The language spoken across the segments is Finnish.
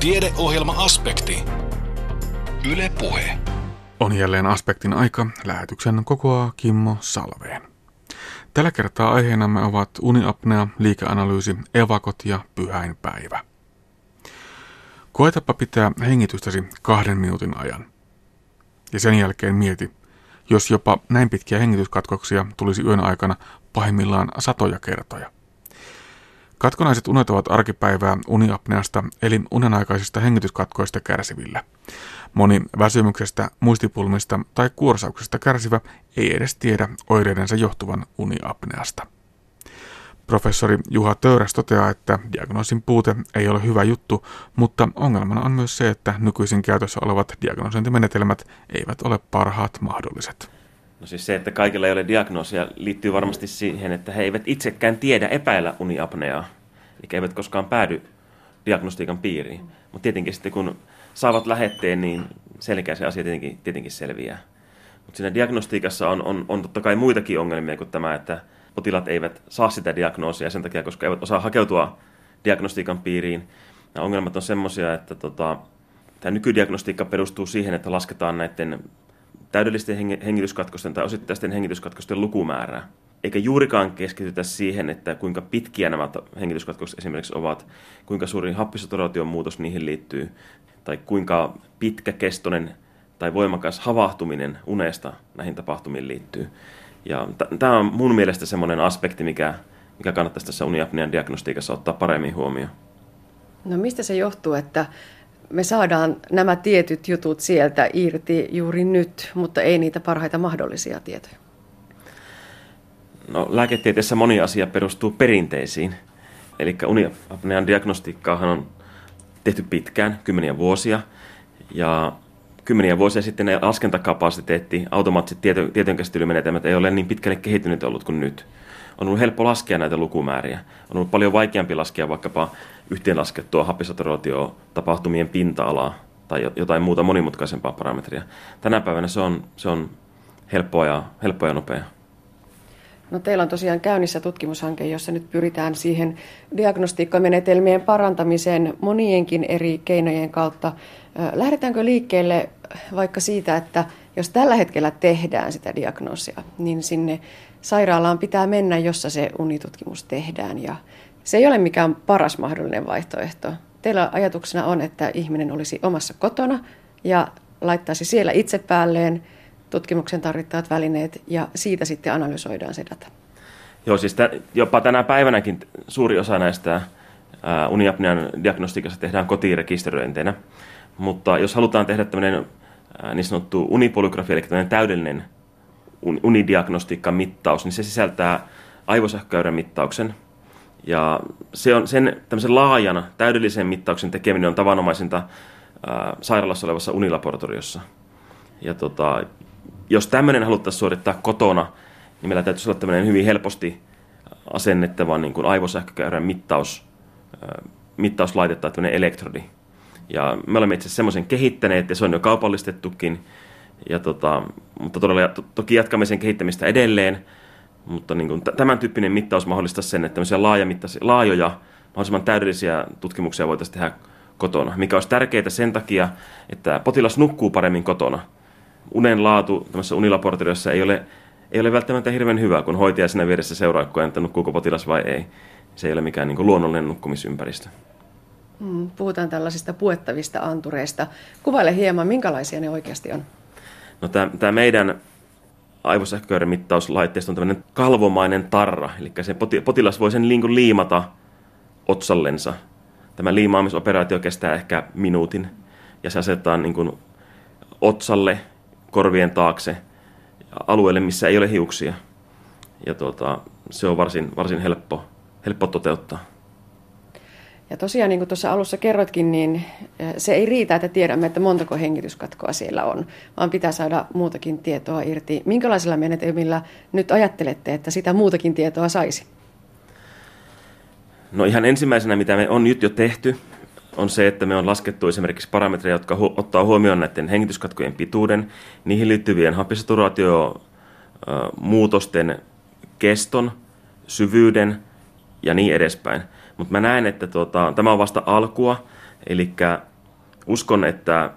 Tiedeohjelma-aspekti. Yle Puhe. On jälleen aspektin aika. Lähetyksen kokoaa Kimmo Salveen. Tällä kertaa aiheenamme ovat uniapnea, liikeanalyysi, evakot ja pyhäinpäivä. Koetapa pitää hengitystäsi kahden minuutin ajan. Ja sen jälkeen mieti, jos jopa näin pitkiä hengityskatkoksia tulisi yön aikana pahimmillaan satoja kertoja. Katkonaiset unet ovat arkipäivää uniapneasta eli unenaikaisista hengityskatkoista kärsivillä. Moni väsymyksestä, muistipulmista tai kuorsauksesta kärsivä ei edes tiedä oireidensa johtuvan uniapneasta. Professori Juha Töyräs toteaa, että diagnoosin puute ei ole hyvä juttu, mutta ongelmana on myös se, että nykyisin käytössä olevat diagnosointimenetelmät eivät ole parhaat mahdolliset. No siis se, että kaikilla ei ole diagnoosia, liittyy varmasti siihen, että he eivät itsekään tiedä epäillä uniapneaa. Eli eivät koskaan päädy diagnostiikan piiriin. Mutta tietenkin sitten kun saavat lähetteen, niin selkeä se asia tietenkin, tietenkin selviää. Mutta siinä diagnostiikassa on, on, on totta kai muitakin ongelmia kuin tämä, että potilaat eivät saa sitä diagnoosia sen takia, koska eivät osaa hakeutua diagnostiikan piiriin. Nämä ongelmat on semmoisia, että tota, tämä nykydiagnostiikka perustuu siihen, että lasketaan näiden täydellisten hengityskatkosten tai osittaisten hengityskatkosten lukumäärää. Eikä juurikaan keskitytä siihen, että kuinka pitkiä nämä hengityskatkokset esimerkiksi ovat, kuinka suuri happisaturaation muutos niihin liittyy, tai kuinka pitkäkestoinen tai voimakas havahtuminen unesta näihin tapahtumiin liittyy. Ja t- tämä on mun mielestä semmoinen aspekti, mikä, mikä kannattaisi tässä uniapnean diagnostiikassa ottaa paremmin huomioon. No mistä se johtuu, että me saadaan nämä tietyt jutut sieltä irti juuri nyt, mutta ei niitä parhaita mahdollisia tietoja? No, lääketieteessä moni asia perustuu perinteisiin. Eli uniapnean diagnostiikkaahan on tehty pitkään, kymmeniä vuosia. Ja kymmeniä vuosia sitten ne laskentakapasiteetti, automaattiset tieto, tietojenkäsittelymenetelmät ei ole niin pitkälle kehittynyt ollut kuin nyt. On ollut helppo laskea näitä lukumääriä. On ollut paljon vaikeampi laskea vaikkapa yhteenlaskettua happisaturaatio-tapahtumien pinta-alaa tai jotain muuta monimutkaisempaa parametria. Tänä päivänä se on, se on helppoa ja, helppoa ja nopeaa. No teillä on tosiaan käynnissä tutkimushanke, jossa nyt pyritään siihen diagnostiikkamenetelmien parantamiseen monienkin eri keinojen kautta. Lähdetäänkö liikkeelle vaikka siitä, että jos tällä hetkellä tehdään sitä diagnoosia, niin sinne sairaalaan pitää mennä, jossa se unitutkimus tehdään. Ja se ei ole mikään paras mahdollinen vaihtoehto. Teillä ajatuksena on, että ihminen olisi omassa kotona ja laittaisi siellä itse päälleen tutkimuksen tarvittavat välineet ja siitä sitten analysoidaan se data. Joo, siis t- jopa tänä päivänäkin suuri osa näistä uniapnean diagnostiikassa tehdään kotirekisteröinteinä. Mutta jos halutaan tehdä tämmöinen niin sanottu unipolygrafia, eli tämmöinen täydellinen unidiagnostiikan mittaus, niin se sisältää aivosähkökäyrän mittauksen. Ja se on sen tämmöisen laajan täydellisen mittauksen tekeminen on tavanomaisinta ää, sairaalassa olevassa unilaboratoriossa. Ja tota, jos tämmöinen haluttaisiin suorittaa kotona, niin meillä täytyisi olla tämmöinen hyvin helposti asennettava niin kuin aivosähkökäyrän mittaus, mittauslaite tai tämmöinen elektrodi. Ja me olemme itse asiassa semmoisen kehittäneet ja se on jo kaupallistettukin. Ja tota, mutta todella to, toki jatkamme sen kehittämistä edelleen. Mutta niin kuin tämän tyyppinen mittaus mahdollistaa sen, että tämmöisiä laajoja, mahdollisimman täydellisiä tutkimuksia voitaisiin tehdä kotona, mikä olisi tärkeää sen takia, että potilas nukkuu paremmin kotona – unen laatu tämmöisessä unilaboratoriossa ei ole, ei ole välttämättä hirveän hyvä, kun hoitaja siinä vieressä seuraa koko ajan, että nukkuuko potilas vai ei. Se ei ole mikään niin kuin luonnollinen nukkumisympäristö. Mm, puhutaan tällaisista puettavista antureista. Kuvaile hieman, minkälaisia ne oikeasti on? No tämä meidän aivosähkökäyrän mittauslaitteisto on tämmöinen kalvomainen tarra, eli se potilas voi sen niin liimata otsallensa. Tämä liimaamisoperaatio kestää ehkä minuutin, ja se asetetaan niin kuin otsalle korvien taakse alueelle, missä ei ole hiuksia. Ja tuota, se on varsin, varsin helppo, helppo toteuttaa. Ja tosiaan, niin kuin tuossa alussa kerroitkin, niin se ei riitä, että tiedämme, että montako hengityskatkoa siellä on, vaan pitää saada muutakin tietoa irti. Minkälaisilla menetelmillä nyt ajattelette, että sitä muutakin tietoa saisi? No ihan ensimmäisenä, mitä me on nyt jo tehty, on se, että me on laskettu esimerkiksi parametreja, jotka hu- ottaa huomioon näiden hengityskatkojen pituuden, niihin liittyvien hapisaturaatio-muutosten keston, syvyyden ja niin edespäin. Mutta mä näen, että tuota, tämä on vasta alkua, Eli uskon, että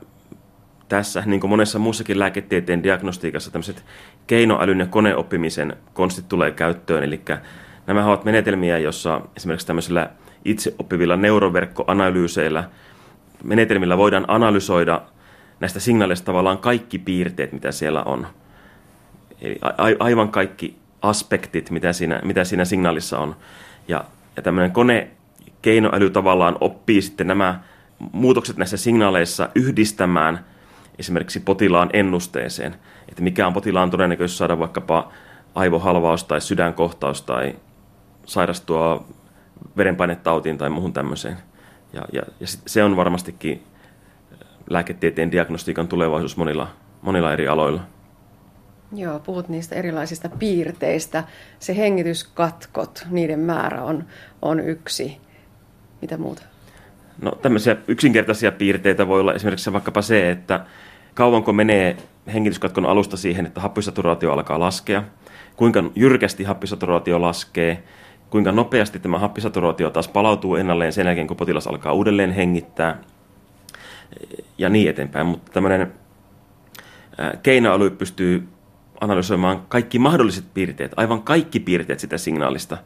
tässä, niin kuin monessa muussakin lääketieteen diagnostiikassa, tämmöiset keinoälyn ja koneoppimisen konstit tulee käyttöön. Eli nämä ovat menetelmiä, jossa esimerkiksi tämmöisillä itseoppivilla neuroverkkoanalyyseillä menetelmillä voidaan analysoida näistä signaaleista tavallaan kaikki piirteet, mitä siellä on. Eli a- aivan kaikki aspektit, mitä siinä, mitä siinä signaalissa on. Ja, ja tämmöinen kone keinoäly tavallaan oppii sitten nämä muutokset näissä signaaleissa yhdistämään esimerkiksi potilaan ennusteeseen, että mikä on potilaan todennäköisyys saada vaikkapa aivohalvaus tai sydänkohtaus tai sairastua verenpainetautiin tai muuhun tämmöiseen. Ja, ja, ja se on varmastikin lääketieteen diagnostiikan tulevaisuus monilla, monilla eri aloilla. Joo, puhut niistä erilaisista piirteistä. Se hengityskatkot, niiden määrä on, on yksi. Mitä muuta? No tämmöisiä yksinkertaisia piirteitä voi olla esimerkiksi vaikkapa se, että kauanko menee hengityskatkon alusta siihen, että happisaturaatio alkaa laskea, kuinka jyrkästi happisaturaatio laskee, kuinka nopeasti tämä happisaturaatio taas palautuu ennalleen sen jälkeen, kun potilas alkaa uudelleen hengittää ja niin eteenpäin. Mutta tämmöinen keinoäly pystyy analysoimaan kaikki mahdolliset piirteet, aivan kaikki piirteet sitä signaalista.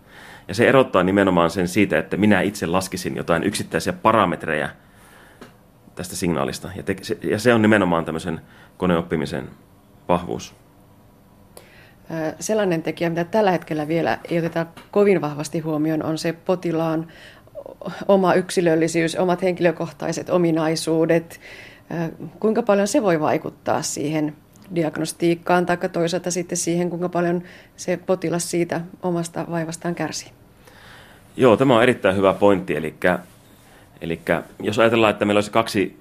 Ja se erottaa nimenomaan sen siitä, että minä itse laskisin jotain yksittäisiä parametreja tästä signaalista. Ja, te, se, ja se on nimenomaan tämmöisen koneoppimisen vahvuus. Sellainen tekijä, mitä tällä hetkellä vielä ei oteta kovin vahvasti huomioon, on se potilaan oma yksilöllisyys, omat henkilökohtaiset ominaisuudet. Kuinka paljon se voi vaikuttaa siihen diagnostiikkaan tai toisaalta sitten siihen, kuinka paljon se potilas siitä omasta vaivastaan kärsii? Joo, tämä on erittäin hyvä pointti. Eli, eli jos ajatellaan, että meillä olisi kaksi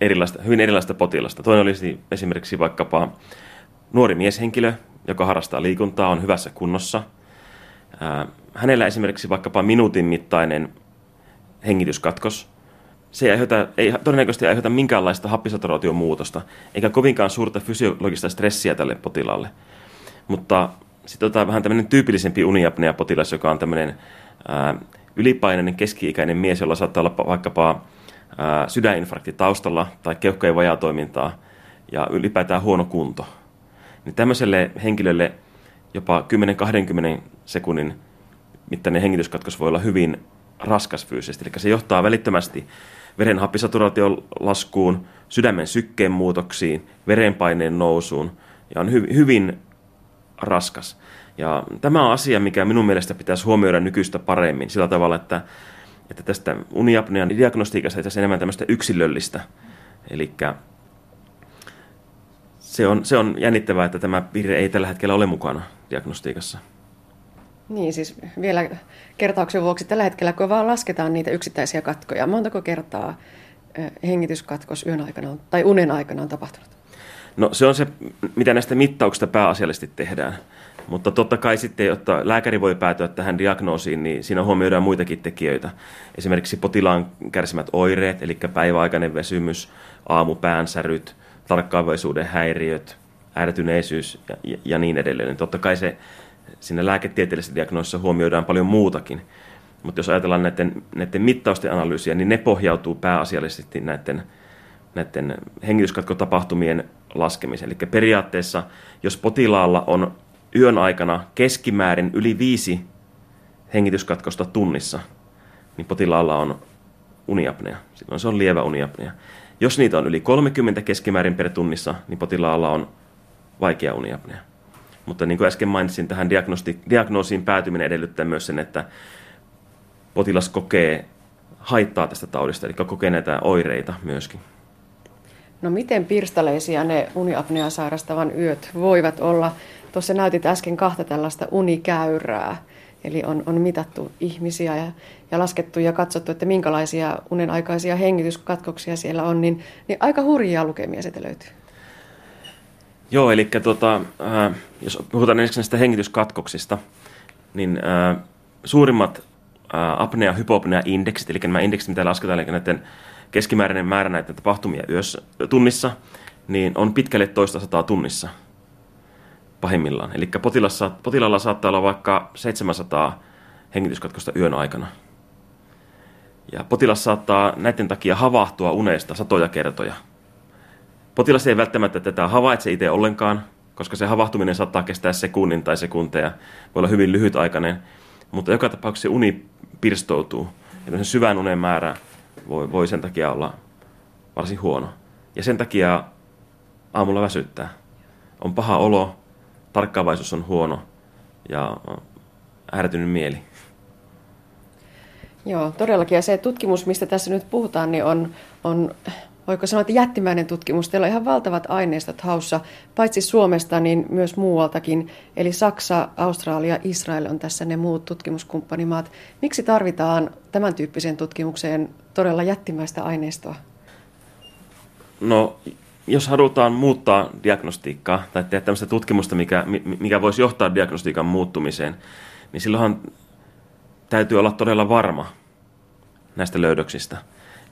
erilaista, hyvin erilaista potilasta. Toinen olisi esimerkiksi vaikkapa nuori mieshenkilö, joka harrastaa liikuntaa, on hyvässä kunnossa. Hänellä esimerkiksi vaikkapa minuutin mittainen hengityskatkos, se ei, aiheuta, ei todennäköisesti aiheuta minkäänlaista happisaturaation muutosta, eikä kovinkaan suurta fysiologista stressiä tälle potilaalle. Mutta sitten otetaan vähän tämmöinen tyypillisempi uniapnea-potilas, joka on tämmöinen ää, ylipainoinen keski-ikäinen mies, jolla saattaa olla vaikkapa ää, sydäninfarkti taustalla tai keuhkojen vajatoimintaa ja ylipäätään huono kunto. Niin tämmöiselle henkilölle jopa 10-20 sekunnin mittainen hengityskatkos voi olla hyvin raskas fyysisesti. Eli se johtaa välittömästi veren happisaturaation laskuun, sydämen sykkeen muutoksiin, verenpaineen nousuun ja on hy- hyvin raskas. Ja tämä on asia, mikä minun mielestä pitäisi huomioida nykyistä paremmin sillä tavalla, että, että tästä uniapnean diagnostiikasta ei enemmän tämmöistä yksilöllistä. Eli se on, se on jännittävää, että tämä piirre ei tällä hetkellä ole mukana diagnostiikassa. Niin, siis vielä kertauksen vuoksi tällä hetkellä, kun vaan lasketaan niitä yksittäisiä katkoja, montako kertaa hengityskatkos yön aikana on, tai unen aikana on tapahtunut? No se on se, mitä näistä mittauksista pääasiallisesti tehdään. Mutta totta kai sitten, jotta lääkäri voi päätyä tähän diagnoosiin, niin siinä huomioidaan muitakin tekijöitä. Esimerkiksi potilaan kärsimät oireet, eli päiväaikainen vesymys, aamupäänsäryt, tarkkaavaisuuden häiriöt, ärtyneisyys ja, ja, ja niin edelleen. Totta kai se siinä lääketieteellisessä diagnoosissa huomioidaan paljon muutakin. Mutta jos ajatellaan näiden, näiden mittausten analyysiä, niin ne pohjautuu pääasiallisesti näiden, näiden hengityskatkotapahtumien laskemiseen. Eli periaatteessa, jos potilaalla on yön aikana keskimäärin yli viisi hengityskatkosta tunnissa, niin potilaalla on uniapnea. Silloin se on lievä uniapnea. Jos niitä on yli 30 keskimäärin per tunnissa, niin potilaalla on vaikea uniapnea. Mutta niin kuin äsken mainitsin, tähän diagnoosiin päätyminen edellyttää myös sen, että potilas kokee haittaa tästä taudista, eli kokee näitä oireita myöskin. No miten pirstaleisia ne uniapnea sairastavan yöt voivat olla? Tuossa näytit äsken kahta tällaista unikäyrää, eli on, on mitattu ihmisiä ja, ja laskettu ja katsottu, että minkälaisia unenaikaisia hengityskatkoksia siellä on, niin, niin aika hurjia lukemia sieltä löytyy. Joo, eli tota, äh, jos puhutaan ensin näistä hengityskatkoksista, niin äh, suurimmat äh, apnea hypopnea indeksit, eli nämä indeksit, mitä lasketaan, eli näiden keskimääräinen määrä näitä tapahtumia yössä, tunnissa, niin on pitkälle toista sataa tunnissa pahimmillaan. Eli potilaalla saattaa olla vaikka 700 hengityskatkosta yön aikana. Ja potilas saattaa näiden takia havahtua unesta satoja kertoja. Potilas ei välttämättä tätä havaitse itse ollenkaan, koska se havahtuminen saattaa kestää sekunnin tai sekunteja, voi olla hyvin lyhytaikainen, mutta joka tapauksessa se uni pirstoutuu. Ja syvän unen määrä voi, voi sen takia olla varsin huono. Ja sen takia aamulla väsyttää. On paha olo, tarkkaavaisuus on huono ja äärätynyt mieli. Joo, todellakin. Ja se tutkimus, mistä tässä nyt puhutaan, niin on, on voiko sanoa, että jättimäinen tutkimus. Teillä on ihan valtavat aineistot haussa, paitsi Suomesta, niin myös muualtakin. Eli Saksa, Australia, Israel on tässä ne muut tutkimuskumppanimaat. Miksi tarvitaan tämän tyyppiseen tutkimukseen todella jättimäistä aineistoa? No, jos halutaan muuttaa diagnostiikkaa tai tehdä tämmöistä tutkimusta, mikä, mikä voisi johtaa diagnostiikan muuttumiseen, niin silloinhan täytyy olla todella varma näistä löydöksistä.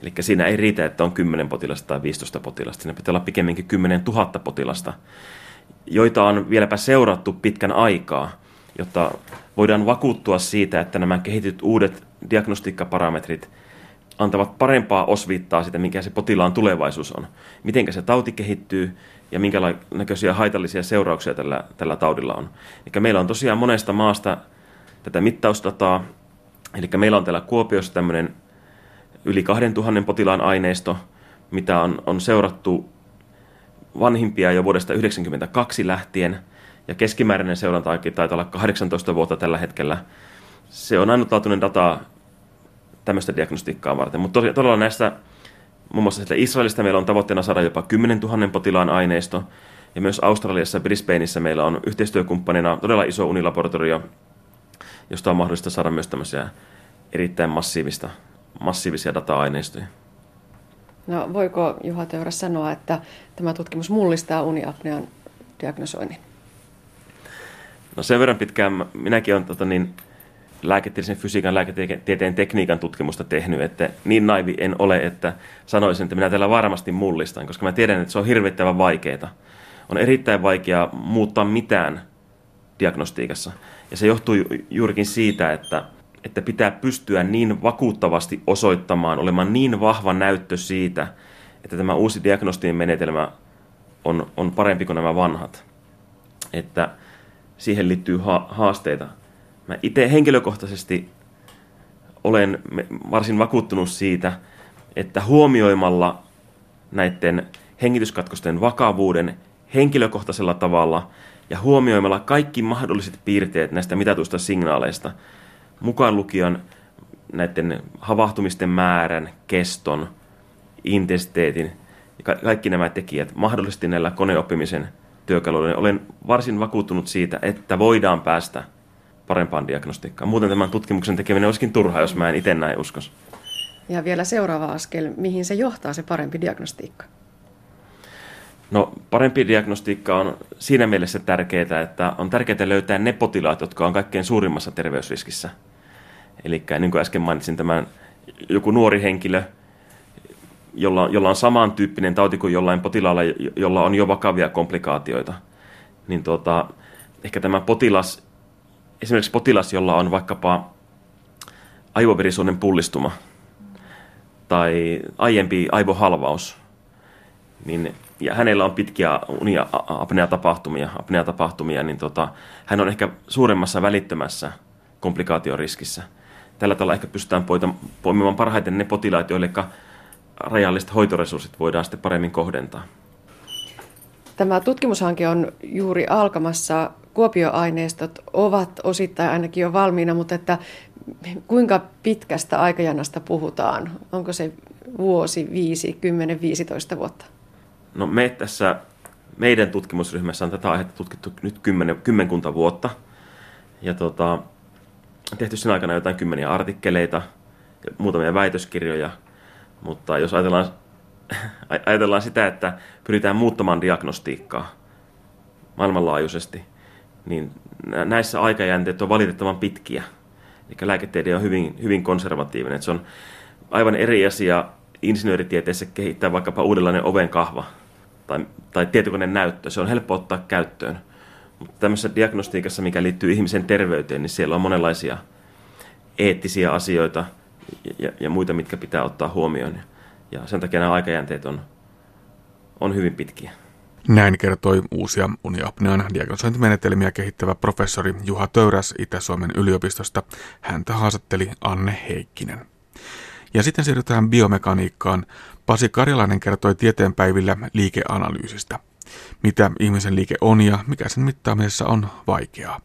Eli siinä ei riitä, että on 10 potilasta tai 15 potilasta. Siinä pitää olla pikemminkin 10 000 potilasta, joita on vieläpä seurattu pitkän aikaa, jotta voidaan vakuuttua siitä, että nämä kehityt uudet diagnostiikkaparametrit antavat parempaa osviittaa siitä, mikä se potilaan tulevaisuus on. Miten se tauti kehittyy ja minkä näköisiä haitallisia seurauksia tällä, tällä taudilla on. Eli meillä on tosiaan monesta maasta tätä mittausdataa. Eli meillä on täällä Kuopiossa tämmöinen yli 2000 potilaan aineisto, mitä on, on seurattu vanhimpia jo vuodesta 1992 lähtien, ja keskimääräinen seuranta taitaa olla 18 vuotta tällä hetkellä. Se on ainutlaatuinen data tämmöistä diagnostiikkaa varten, mutta todella näistä, muun muassa Israelista meillä on tavoitteena saada jopa 10 000 potilaan aineisto, ja myös Australiassa ja Brisbaneissa meillä on yhteistyökumppanina todella iso unilaboratorio, josta on mahdollista saada myös tämmöisiä erittäin massiivista massiivisia data-aineistoja. No, voiko Juha Töyrä sanoa, että tämä tutkimus mullistaa uniapnean diagnosoinnin? No sen verran pitkään minäkin olen tota, niin, lääketieteellisen fysiikan, lääketieteen tekniikan tutkimusta tehnyt, että niin naivi en ole, että sanoisin, että minä tällä varmasti mullistan, koska mä tiedän, että se on hirvittävän vaikeaa. On erittäin vaikea muuttaa mitään diagnostiikassa. Ja se johtuu juurikin siitä, että että pitää pystyä niin vakuuttavasti osoittamaan, olemaan niin vahva näyttö siitä, että tämä uusi diagnostinen menetelmä on, on parempi kuin nämä vanhat. Että siihen liittyy ha- haasteita. Mä itse henkilökohtaisesti olen varsin vakuuttunut siitä, että huomioimalla näiden hengityskatkosten vakavuuden henkilökohtaisella tavalla ja huomioimalla kaikki mahdolliset piirteet näistä mitatuista signaaleista – mukaan lukion näiden havahtumisten määrän, keston, intensiteetin ja ka- kaikki nämä tekijät mahdollisesti näillä koneoppimisen työkaluilla. Olen varsin vakuuttunut siitä, että voidaan päästä parempaan diagnostiikkaan. Muuten tämän tutkimuksen tekeminen olisikin turhaa, jos mä en itse näin uskos. Ja vielä seuraava askel, mihin se johtaa se parempi diagnostiikka? No parempi diagnostiikka on siinä mielessä tärkeää, että on tärkeää löytää ne potilaat, jotka on kaikkein suurimmassa terveysriskissä. Eli niin kuin äsken mainitsin, tämän joku nuori henkilö, jolla, jolla on samantyyppinen tauti kuin jollain potilaalla, jolla on jo vakavia komplikaatioita. Niin tuota, ehkä tämä potilas, esimerkiksi potilas, jolla on vaikkapa aivoverisuonen pullistuma tai aiempi aivohalvaus, niin ja hänellä on pitkiä unia apnea-tapahtumia, apnea-tapahtumia niin tota, hän on ehkä suuremmassa välittömässä komplikaatioriskissä. Tällä tavalla ehkä pystytään poimimaan parhaiten ne potilaat, joille rajalliset hoitoresurssit voidaan sitten paremmin kohdentaa. Tämä tutkimushanke on juuri alkamassa. Kuopioaineistot ovat osittain ainakin jo valmiina, mutta että kuinka pitkästä aikajanasta puhutaan? Onko se vuosi, viisi, kymmenen, viisitoista vuotta? No me tässä meidän tutkimusryhmässä on tätä aihetta tutkittu nyt kymmen, kymmenkunta vuotta. Ja tota, tehty sen aikana jotain kymmeniä artikkeleita, muutamia väitöskirjoja. Mutta jos ajatellaan, ajatellaan sitä, että pyritään muuttamaan diagnostiikkaa maailmanlaajuisesti, niin näissä aikajänteet on valitettavan pitkiä. Eli lääketiede on hyvin, hyvin konservatiivinen. Se on aivan eri asia insinööritieteessä kehittää vaikkapa uudenlainen oven kahva tai, tai tietokoneen näyttö. Se on helppo ottaa käyttöön. Mutta tämmöisessä diagnostiikassa, mikä liittyy ihmisen terveyteen, niin siellä on monenlaisia eettisiä asioita, ja, ja muita, mitkä pitää ottaa huomioon. Ja sen takia nämä aikajänteet on, on hyvin pitkiä. Näin kertoi uusia uniapnean diagnosointimenetelmiä kehittävä professori Juha Töyräs Itä-Suomen yliopistosta. Häntä haastatteli Anne Heikkinen. Ja sitten siirrytään biomekaniikkaan. Pasi Karjalainen kertoi tieteenpäivillä liikeanalyysistä. Mitä ihmisen liike on ja mikä sen mittaamisessa on vaikeaa.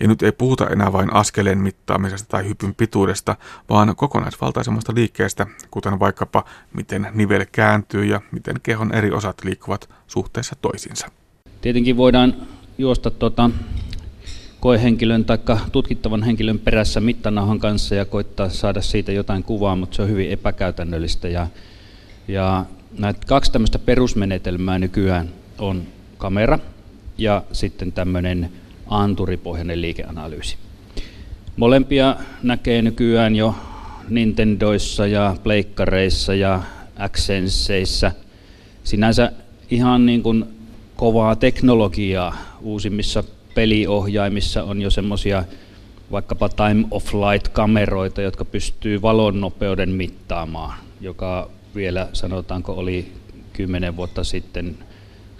Ja nyt ei puhuta enää vain askeleen mittaamisesta tai hypyn pituudesta, vaan kokonaisvaltaisemmasta liikkeestä, kuten vaikkapa miten nivel kääntyy ja miten kehon eri osat liikkuvat suhteessa toisiinsa. Tietenkin voidaan juosta tuota koehenkilön tai tutkittavan henkilön perässä mittanahan kanssa ja koittaa saada siitä jotain kuvaa, mutta se on hyvin epäkäytännöllistä. Ja, ja näitä kaksi tämmöistä perusmenetelmää nykyään on kamera ja sitten tämmöinen anturipohjainen liikeanalyysi. Molempia näkee nykyään jo Nintendoissa ja pleikkareissa ja Accenseissa. Sinänsä ihan niin kuin kovaa teknologiaa uusimmissa peliohjaimissa on jo semmoisia vaikkapa time of light-kameroita, jotka pystyy valon nopeuden mittaamaan, joka vielä sanotaanko oli kymmenen vuotta sitten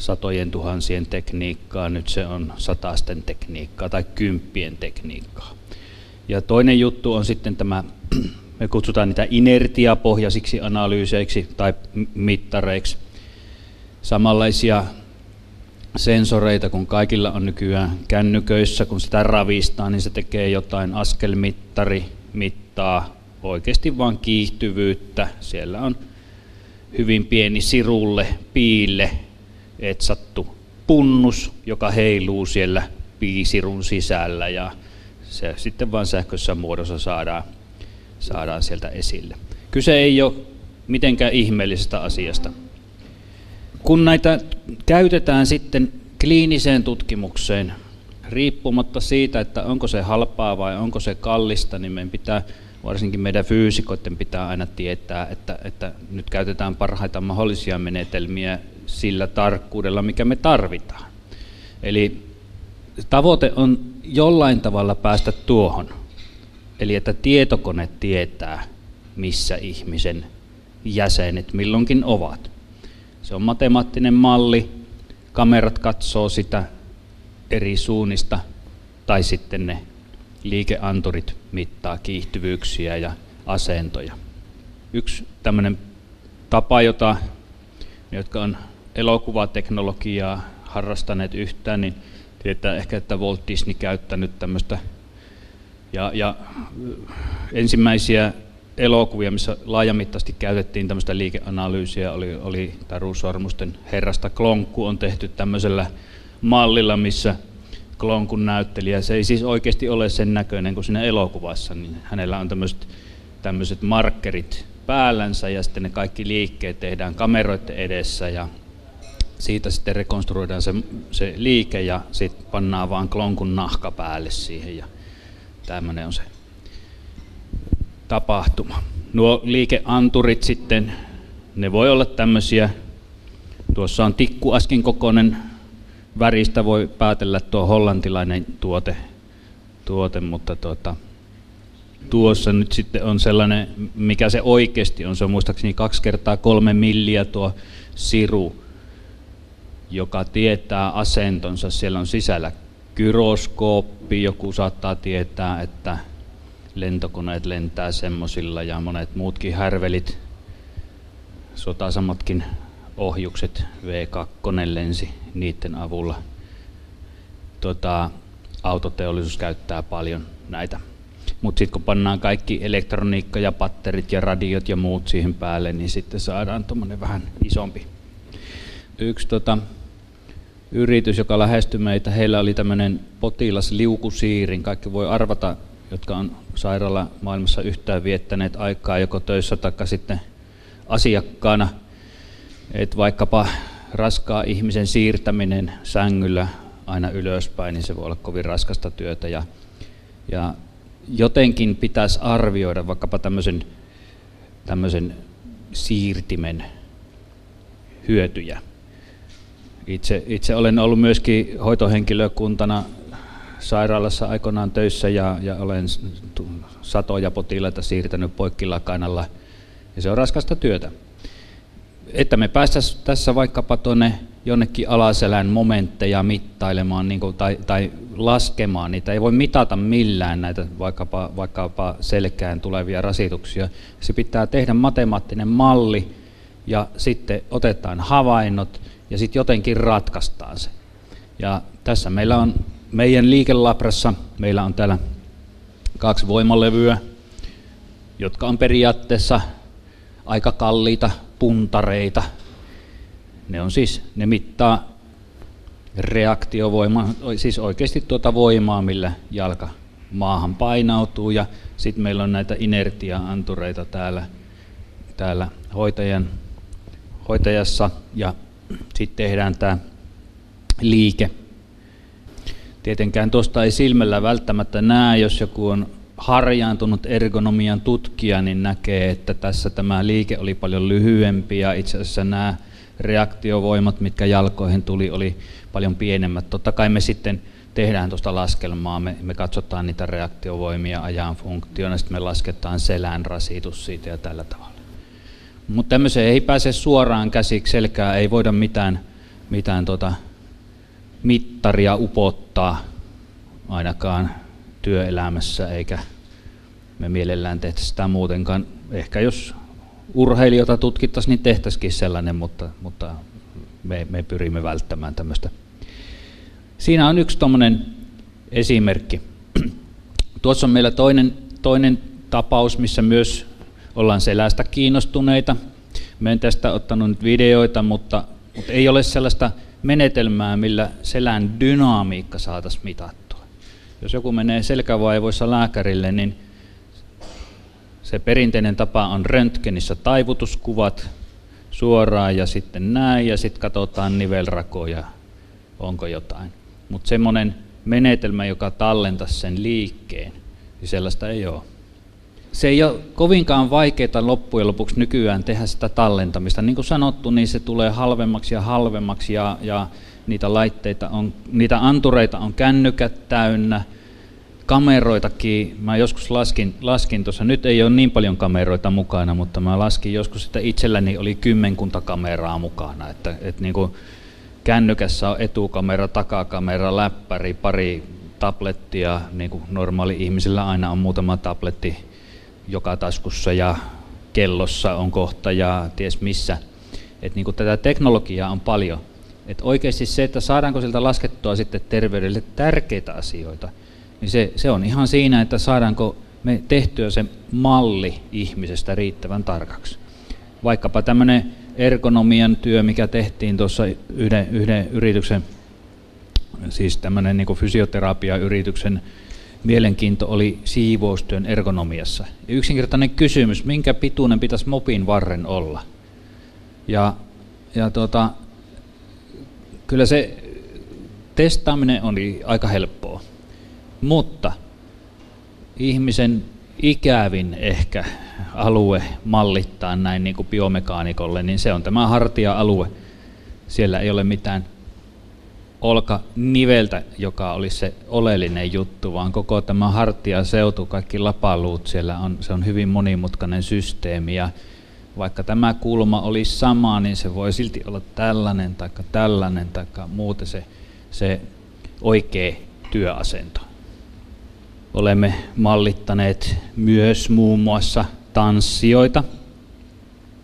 satojen tuhansien tekniikkaa, nyt se on satasten tekniikkaa tai kymppien tekniikkaa. Ja toinen juttu on sitten tämä, me kutsutaan niitä inertiapohjaisiksi analyyseiksi tai mittareiksi. Samanlaisia sensoreita, kun kaikilla on nykyään kännyköissä, kun sitä ravistaa, niin se tekee jotain askelmittari, mittaa oikeasti vain kiihtyvyyttä. Siellä on hyvin pieni sirulle, piille etsattu punnus, joka heiluu siellä piisirun sisällä ja se sitten vain sähkössä muodossa saadaan, saadaan sieltä esille. Kyse ei ole mitenkään ihmeellisestä asiasta. Kun näitä käytetään sitten kliiniseen tutkimukseen, riippumatta siitä, että onko se halpaa vai onko se kallista, niin meidän pitää, varsinkin meidän fyysikoiden pitää aina tietää, että, että nyt käytetään parhaita mahdollisia menetelmiä sillä tarkkuudella, mikä me tarvitaan. Eli tavoite on jollain tavalla päästä tuohon. Eli että tietokone tietää, missä ihmisen jäsenet milloinkin ovat. Se on matemaattinen malli, kamerat katsoo sitä eri suunnista, tai sitten ne liikeanturit mittaa kiihtyvyyksiä ja asentoja. Yksi tämmöinen tapa, jota jotka on elokuvateknologiaa harrastaneet yhtään, niin tietää ehkä, että Walt Disney käyttänyt tämmöistä ja, ja ensimmäisiä elokuvia, missä laajamittaisesti käytettiin tämmöistä liikeanalyysiä, oli, oli Taru Sormusten herrasta. Klonkku on tehty tämmöisellä mallilla, missä Klonkun näyttelijä, se ei siis oikeasti ole sen näköinen kuin siinä elokuvassa, niin hänellä on tämmöiset, tämmöiset markkerit päällänsä ja sitten ne kaikki liikkeet tehdään kameroiden edessä ja siitä sitten rekonstruoidaan se, se liike ja sitten pannaan vaan klonkun nahka päälle siihen ja tämmöinen on se tapahtuma. Nuo liikeanturit sitten, ne voi olla tämmöisiä, tuossa on tikkuaskin kokoinen väristä voi päätellä tuo hollantilainen tuote, tuote mutta tuota, tuossa nyt sitten on sellainen, mikä se oikeasti on, se on muistaakseni kaksi kertaa kolme milliä tuo siru, joka tietää asentonsa. Siellä on sisällä gyroskooppi, joku saattaa tietää, että lentokoneet lentää semmoisilla ja monet muutkin härvelit, sotasammatkin ohjukset, V2 lensi niiden avulla. Tota, autoteollisuus käyttää paljon näitä. Mutta sitten kun pannaan kaikki elektroniikka ja patterit ja radiot ja muut siihen päälle, niin sitten saadaan tuommoinen vähän isompi. Yksi tota, yritys, joka lähestyi meitä, heillä oli tämmöinen potilasliukusiirin. Kaikki voi arvata, jotka on sairaala maailmassa yhtään viettäneet aikaa joko töissä tai sitten asiakkaana. Että vaikkapa raskaa ihmisen siirtäminen sängyllä aina ylöspäin, niin se voi olla kovin raskasta työtä. Ja, ja jotenkin pitäisi arvioida vaikkapa tämmöisen, tämmöisen siirtimen hyötyjä. Itse, itse olen ollut myöskin hoitohenkilökuntana sairaalassa aikoinaan töissä ja, ja olen satoja potilaita siirtänyt poikkilakanalla. Ja se on raskasta työtä. Että me päästäisiin tässä vaikkapa tuonne jonnekin alaselän momentteja mittailemaan niin kuin, tai, tai laskemaan. Niitä ei voi mitata millään näitä vaikkapa, vaikkapa selkään tulevia rasituksia. Se pitää tehdä matemaattinen malli ja sitten otetaan havainnot ja sitten jotenkin ratkaistaan se. Ja tässä meillä on meidän liikelabrassa, meillä on täällä kaksi voimalevyä, jotka on periaatteessa aika kalliita puntareita. Ne on siis, ne mittaa reaktiovoimaa, siis oikeasti tuota voimaa, millä jalka maahan painautuu. Ja sitten meillä on näitä inertia-antureita täällä, täällä hoitajan, hoitajassa ja sitten tehdään tämä liike. Tietenkään tuosta ei silmällä välttämättä näe, jos joku on harjaantunut ergonomian tutkija, niin näkee, että tässä tämä liike oli paljon lyhyempi ja itse asiassa nämä reaktiovoimat, mitkä jalkoihin tuli, oli paljon pienemmät. Totta kai me sitten tehdään tuosta laskelmaa, me, me katsotaan niitä reaktiovoimia ajan funktiona, sitten me lasketaan selän rasitus siitä ja tällä tavalla. Mutta tämmöiseen ei pääse suoraan käsiksi, selkää ei voida mitään, mitään tota mittaria upottaa ainakaan työelämässä, eikä me mielellään tehtäisi sitä muutenkaan. Ehkä jos urheilijoita tutkittaisiin, niin tehtäisikin sellainen, mutta, mutta me, me pyrimme välttämään tämmöistä. Siinä on yksi tuommoinen esimerkki. Tuossa on meillä toinen, toinen tapaus, missä myös ollaan selästä kiinnostuneita. Mä en tästä ottanut nyt videoita, mutta, mutta ei ole sellaista menetelmää, millä selän dynamiikka saataisiin mitattua. Jos joku menee selkävaivoissa lääkärille, niin se perinteinen tapa on röntgenissä taivutuskuvat suoraan ja sitten näin ja sitten katsotaan nivelrakoja, onko jotain. Mutta semmoinen menetelmä, joka tallentaisi sen liikkeen, niin sellaista ei ole. Se ei ole kovinkaan vaikeaa loppujen lopuksi nykyään tehdä sitä tallentamista. Niin kuin sanottu, niin se tulee halvemmaksi ja halvemmaksi ja, ja niitä laitteita on, niitä antureita on kännykät täynnä – kameroitakin, mä joskus laskin, laskin tuossa, nyt ei ole niin paljon kameroita mukana, mutta mä laskin joskus, että itselläni oli kymmenkunta kameraa mukana, että, että niin kuin kännykässä on etukamera, takakamera, läppäri, pari tablettia, niin kuin normaali ihmisillä aina on muutama tabletti joka taskussa ja kellossa on kohta ja ties missä. että niin kuin tätä teknologiaa on paljon. että oikeasti se, että saadaanko sieltä laskettua sitten terveydelle tärkeitä asioita – niin se, se on ihan siinä, että saadaanko me tehtyä se malli ihmisestä riittävän tarkaksi. Vaikkapa tämmöinen ergonomian työ, mikä tehtiin tuossa yhden, yhden yrityksen, siis tämmöinen niin fysioterapiayrityksen mielenkiinto oli siivoustyön ergonomiassa. Yksinkertainen kysymys, minkä pituinen pitäisi mopin varren olla? Ja, ja tota, kyllä se testaaminen oli aika helppoa. Mutta ihmisen ikävin ehkä alue mallittaa näin niin kuin biomekaanikolle, niin se on tämä hartia-alue. Siellä ei ole mitään olkaniveltä, joka olisi se oleellinen juttu, vaan koko tämä hartia seutu, kaikki lapaluut siellä on, se on hyvin monimutkainen systeemi ja vaikka tämä kulma olisi sama, niin se voi silti olla tällainen tai tällainen tai muuten se, se oikea työasento. Olemme mallittaneet myös muun muassa tanssijoita.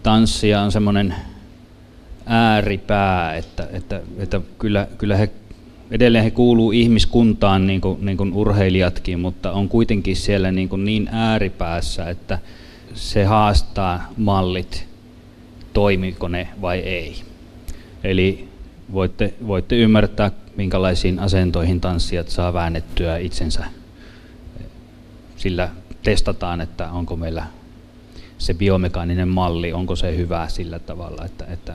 Tanssia on semmoinen ääripää, että, että, että kyllä, kyllä he edelleen he kuuluu ihmiskuntaan niin kuin, niin kuin urheilijatkin, mutta on kuitenkin siellä niin, kuin niin ääripäässä, että se haastaa mallit, toimiko ne vai ei. Eli voitte, voitte ymmärtää, minkälaisiin asentoihin tanssijat saa väännettyä itsensä sillä testataan, että onko meillä se biomekaaninen malli, onko se hyvä sillä tavalla, että, että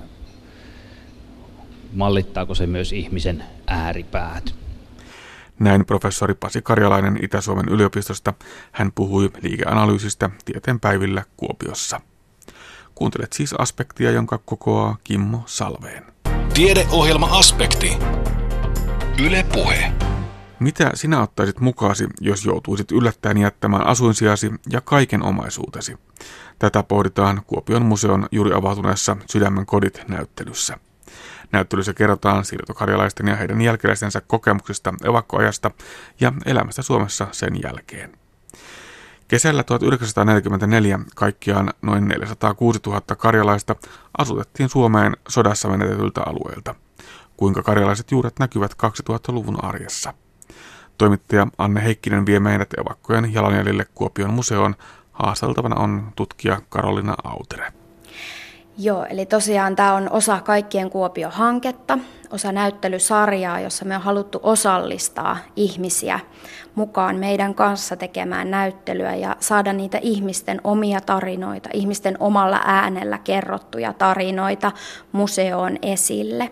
mallittaako se myös ihmisen ääripäät. Näin professori Pasi Karjalainen Itä-Suomen yliopistosta. Hän puhui liikeanalyysistä tieteenpäivillä Kuopiossa. Kuuntelet siis aspektia, jonka kokoaa Kimmo Salveen. Tiedeohjelma Aspekti. Yle Puhe. Mitä sinä ottaisit mukaasi, jos joutuisit yllättäen jättämään asuinsiasi ja kaiken omaisuutesi? Tätä pohditaan Kuopion museon juuri avautuneessa Sydämen kodit näyttelyssä. Näyttelyssä kerrotaan siirtokarjalaisten ja heidän jälkeläistensä kokemuksista evakkoajasta ja elämästä Suomessa sen jälkeen. Kesällä 1944 kaikkiaan noin 406 000 karjalaista asutettiin Suomeen sodassa menetetyltä alueelta. Kuinka karjalaiset juuret näkyvät 2000-luvun arjessa? Toimittaja Anne Heikkinen vie meidät evakkojen jalanjäljille Kuopion museoon. Haasteltavana on tutkija Karolina Autere. Joo, eli tosiaan tämä on osa Kaikkien Kuopio-hanketta, osa näyttelysarjaa, jossa me on haluttu osallistaa ihmisiä mukaan meidän kanssa tekemään näyttelyä ja saada niitä ihmisten omia tarinoita, ihmisten omalla äänellä kerrottuja tarinoita museoon esille.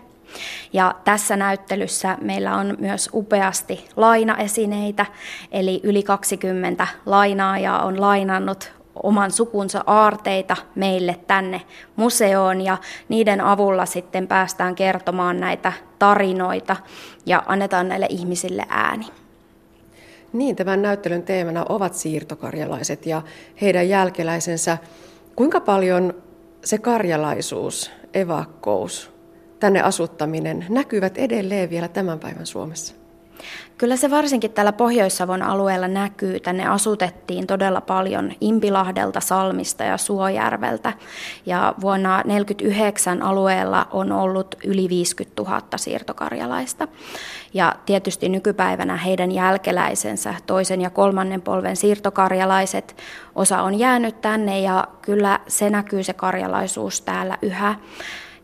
Ja tässä näyttelyssä meillä on myös upeasti lainaesineitä, eli yli 20 lainaajaa on lainannut oman sukunsa aarteita meille tänne museoon ja niiden avulla sitten päästään kertomaan näitä tarinoita ja annetaan näille ihmisille ääni. Niin, tämän näyttelyn teemana ovat siirtokarjalaiset ja heidän jälkeläisensä. Kuinka paljon se karjalaisuus, evakkous, tänne asuttaminen näkyvät edelleen vielä tämän päivän Suomessa? Kyllä se varsinkin täällä Pohjois-Savon alueella näkyy. Tänne asutettiin todella paljon Impilahdelta, Salmista ja Suojärveltä. Ja vuonna 1949 alueella on ollut yli 50 000 siirtokarjalaista. Ja tietysti nykypäivänä heidän jälkeläisensä, toisen ja kolmannen polven siirtokarjalaiset, osa on jäänyt tänne ja kyllä se näkyy se karjalaisuus täällä yhä.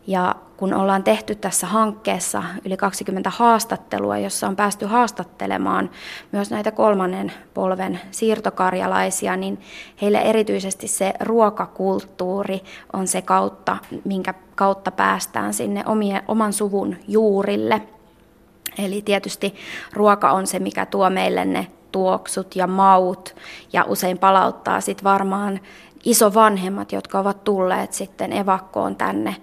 Ja kun ollaan tehty tässä hankkeessa yli 20 haastattelua, jossa on päästy haastattelemaan myös näitä kolmannen polven siirtokarjalaisia, niin heille erityisesti se ruokakulttuuri on se kautta, minkä kautta päästään sinne omien, oman suvun juurille. Eli tietysti ruoka on se, mikä tuo meille ne tuoksut ja maut ja usein palauttaa sitten varmaan isovanhemmat, jotka ovat tulleet sitten evakkoon tänne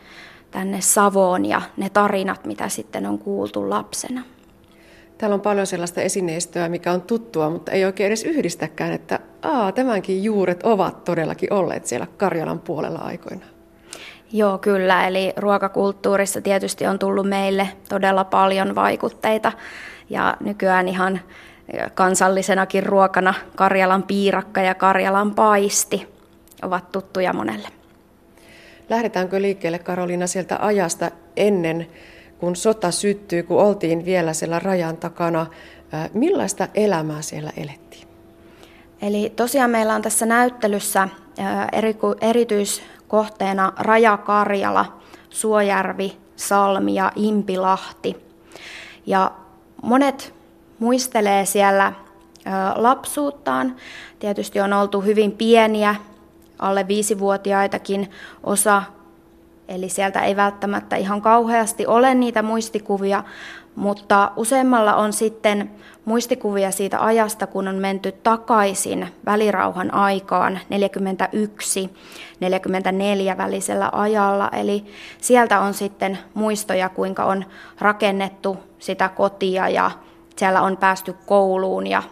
tänne Savoon ja ne tarinat, mitä sitten on kuultu lapsena. Täällä on paljon sellaista esineistöä, mikä on tuttua, mutta ei oikein edes yhdistäkään, että aa, tämänkin juuret ovat todellakin olleet siellä Karjalan puolella aikoina. Joo, kyllä. Eli ruokakulttuurissa tietysti on tullut meille todella paljon vaikutteita. Ja nykyään ihan kansallisenakin ruokana Karjalan piirakka ja Karjalan paisti ovat tuttuja monelle. Lähdetäänkö liikkeelle Karolina sieltä ajasta ennen, kun sota syttyy, kun oltiin vielä siellä rajan takana. Millaista elämää siellä elettiin? Eli tosiaan meillä on tässä näyttelyssä erityiskohteena Raja-Karjala, Suojärvi, Salmi ja Impilahti. Ja monet muistelee siellä lapsuuttaan. Tietysti on oltu hyvin pieniä alle viisivuotiaitakin osa, eli sieltä ei välttämättä ihan kauheasti ole niitä muistikuvia, mutta useimmalla on sitten muistikuvia siitä ajasta, kun on menty takaisin välirauhan aikaan 41-44 välisellä ajalla. Eli sieltä on sitten muistoja, kuinka on rakennettu sitä kotia ja siellä on päästy kouluun ja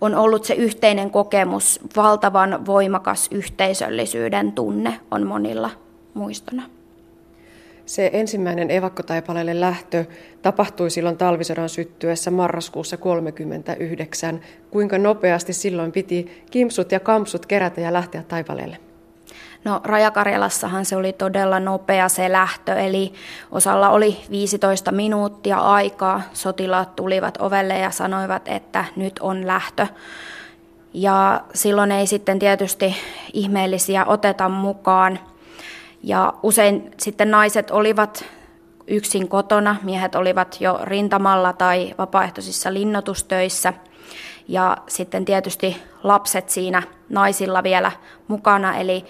on ollut se yhteinen kokemus, valtavan voimakas yhteisöllisyyden tunne on monilla muistona. Se ensimmäinen evakkotaipaleelle lähtö tapahtui silloin talvisodan syttyessä marraskuussa 1939. Kuinka nopeasti silloin piti kimpsut ja kampsut kerätä ja lähteä taipaleelle? No Rajakarjalassahan se oli todella nopea se lähtö, eli osalla oli 15 minuuttia aikaa. Sotilaat tulivat ovelle ja sanoivat, että nyt on lähtö. Ja silloin ei sitten tietysti ihmeellisiä oteta mukaan. Ja usein sitten naiset olivat yksin kotona, miehet olivat jo rintamalla tai vapaaehtoisissa linnotustöissä. Ja sitten tietysti lapset siinä naisilla vielä mukana, eli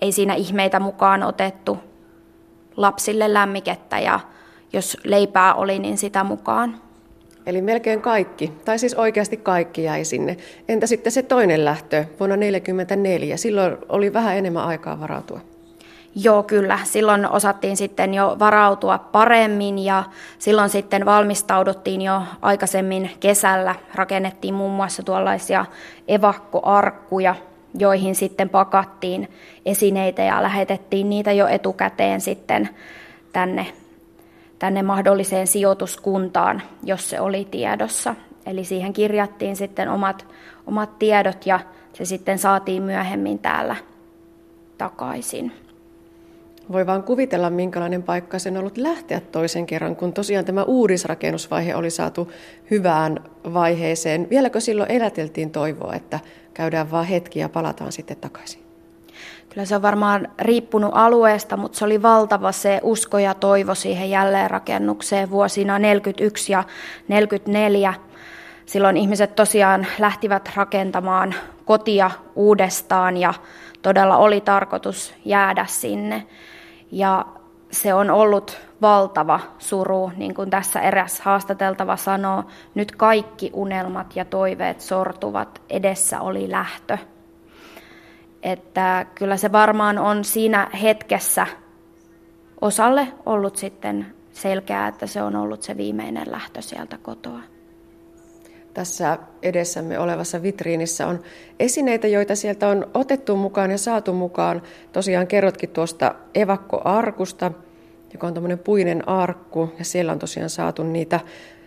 ei siinä ihmeitä mukaan otettu. Lapsille lämmikettä ja jos leipää oli, niin sitä mukaan. Eli melkein kaikki, tai siis oikeasti kaikki jäi sinne. Entä sitten se toinen lähtö vuonna 1944? Silloin oli vähän enemmän aikaa varautua. Joo, kyllä. Silloin osattiin sitten jo varautua paremmin ja silloin sitten valmistauduttiin jo aikaisemmin kesällä. Rakennettiin muun muassa tuollaisia evakkoarkkuja, joihin sitten pakattiin esineitä ja lähetettiin niitä jo etukäteen sitten tänne, tänne mahdolliseen sijoituskuntaan, jos se oli tiedossa. Eli siihen kirjattiin sitten omat, omat tiedot ja se sitten saatiin myöhemmin täällä takaisin. Voi vaan kuvitella, minkälainen paikka sen on ollut lähteä toisen kerran, kun tosiaan tämä uudisrakennusvaihe oli saatu hyvään vaiheeseen. Vieläkö silloin eläteltiin toivoa, että käydään vaan hetki ja palataan sitten takaisin? Kyllä se on varmaan riippunut alueesta, mutta se oli valtava se usko ja toivo siihen jälleenrakennukseen vuosina 41 ja 44. Silloin ihmiset tosiaan lähtivät rakentamaan kotia uudestaan ja todella oli tarkoitus jäädä sinne. Ja se on ollut valtava suru, niin kuin tässä eräs haastateltava sanoo, nyt kaikki unelmat ja toiveet sortuvat, edessä oli lähtö. Että kyllä se varmaan on siinä hetkessä osalle ollut sitten selkeää, että se on ollut se viimeinen lähtö sieltä kotoa. Tässä edessämme olevassa vitriinissä on esineitä, joita sieltä on otettu mukaan ja saatu mukaan. Tosiaan kerrotkin tuosta evakkoarkusta, joka on tuommoinen puinen arkku, ja siellä on tosiaan saatu niitä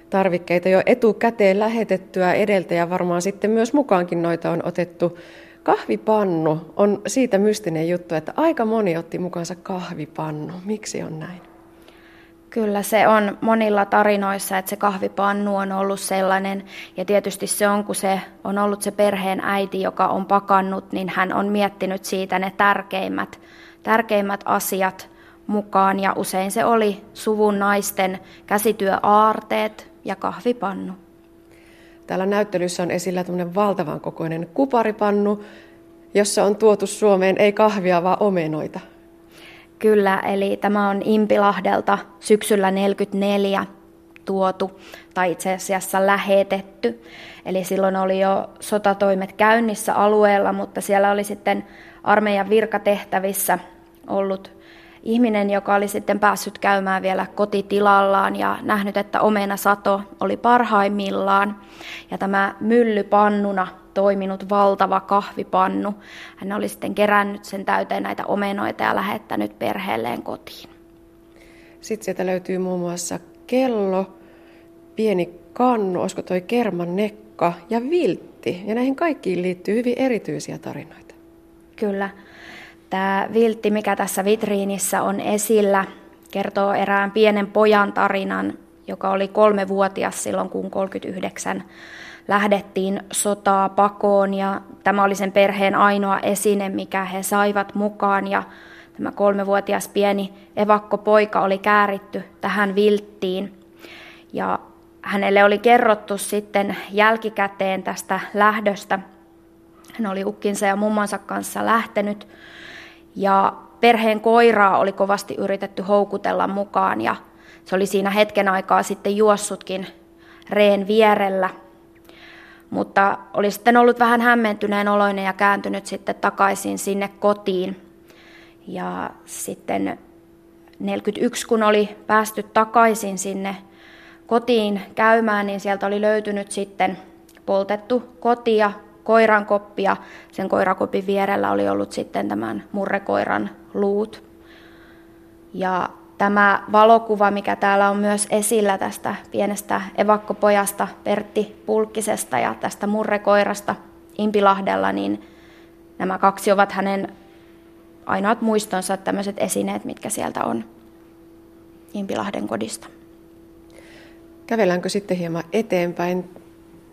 tarvikkeita jo etukäteen lähetettyä edeltä, ja varmaan sitten myös mukaankin noita on otettu. Kahvipannu on siitä mystinen juttu, että aika moni otti mukaansa kahvipannu. Miksi on näin? Kyllä se on monilla tarinoissa, että se kahvipannu on ollut sellainen, ja tietysti se on, kun se on ollut se perheen äiti, joka on pakannut, niin hän on miettinyt siitä ne tärkeimmät, tärkeimmät asiat mukaan, ja usein se oli suvun naisten käsityöaarteet ja kahvipannu. Täällä näyttelyssä on esillä tämmöinen valtavan kokoinen kuparipannu, jossa on tuotu Suomeen ei kahvia, vaan omenoita. Kyllä, eli tämä on Impilahdelta syksyllä 44 tuotu tai itse asiassa lähetetty. Eli silloin oli jo sotatoimet käynnissä alueella, mutta siellä oli sitten armeijan virkatehtävissä ollut ihminen, joka oli sitten päässyt käymään vielä kotitilallaan ja nähnyt, että omena sato oli parhaimmillaan. Ja tämä mylly pannuna toiminut valtava kahvipannu. Hän oli sitten kerännyt sen täyteen näitä omenoita ja lähettänyt perheelleen kotiin. Sitten sieltä löytyy muun muassa kello, pieni kannu, olisiko toi kerman nekka ja viltti. Ja näihin kaikkiin liittyy hyvin erityisiä tarinoita. Kyllä. Tämä viltti, mikä tässä vitriinissä on esillä, kertoo erään pienen pojan tarinan, joka oli kolmevuotias silloin, kun 39 lähdettiin sotaa pakoon ja tämä oli sen perheen ainoa esine, mikä he saivat mukaan. Ja tämä kolmevuotias pieni evakkopoika oli kääritty tähän vilttiin. Ja hänelle oli kerrottu sitten jälkikäteen tästä lähdöstä. Hän oli ukkinsa ja mummonsa kanssa lähtenyt. Ja perheen koiraa oli kovasti yritetty houkutella mukaan ja se oli siinä hetken aikaa sitten juossutkin reen vierellä mutta oli sitten ollut vähän hämmentyneen oloinen ja kääntynyt sitten takaisin sinne kotiin. Ja sitten 41, kun oli päästy takaisin sinne kotiin käymään, niin sieltä oli löytynyt sitten poltettu koti ja koiran koppi ja sen koirakopin vierellä oli ollut sitten tämän murrekoiran luut. Ja tämä valokuva, mikä täällä on myös esillä tästä pienestä evakkopojasta Pertti Pulkkisesta ja tästä murrekoirasta Impilahdella, niin nämä kaksi ovat hänen ainoat muistonsa, tämmöiset esineet, mitkä sieltä on Impilahden kodista. Kävelläänkö sitten hieman eteenpäin?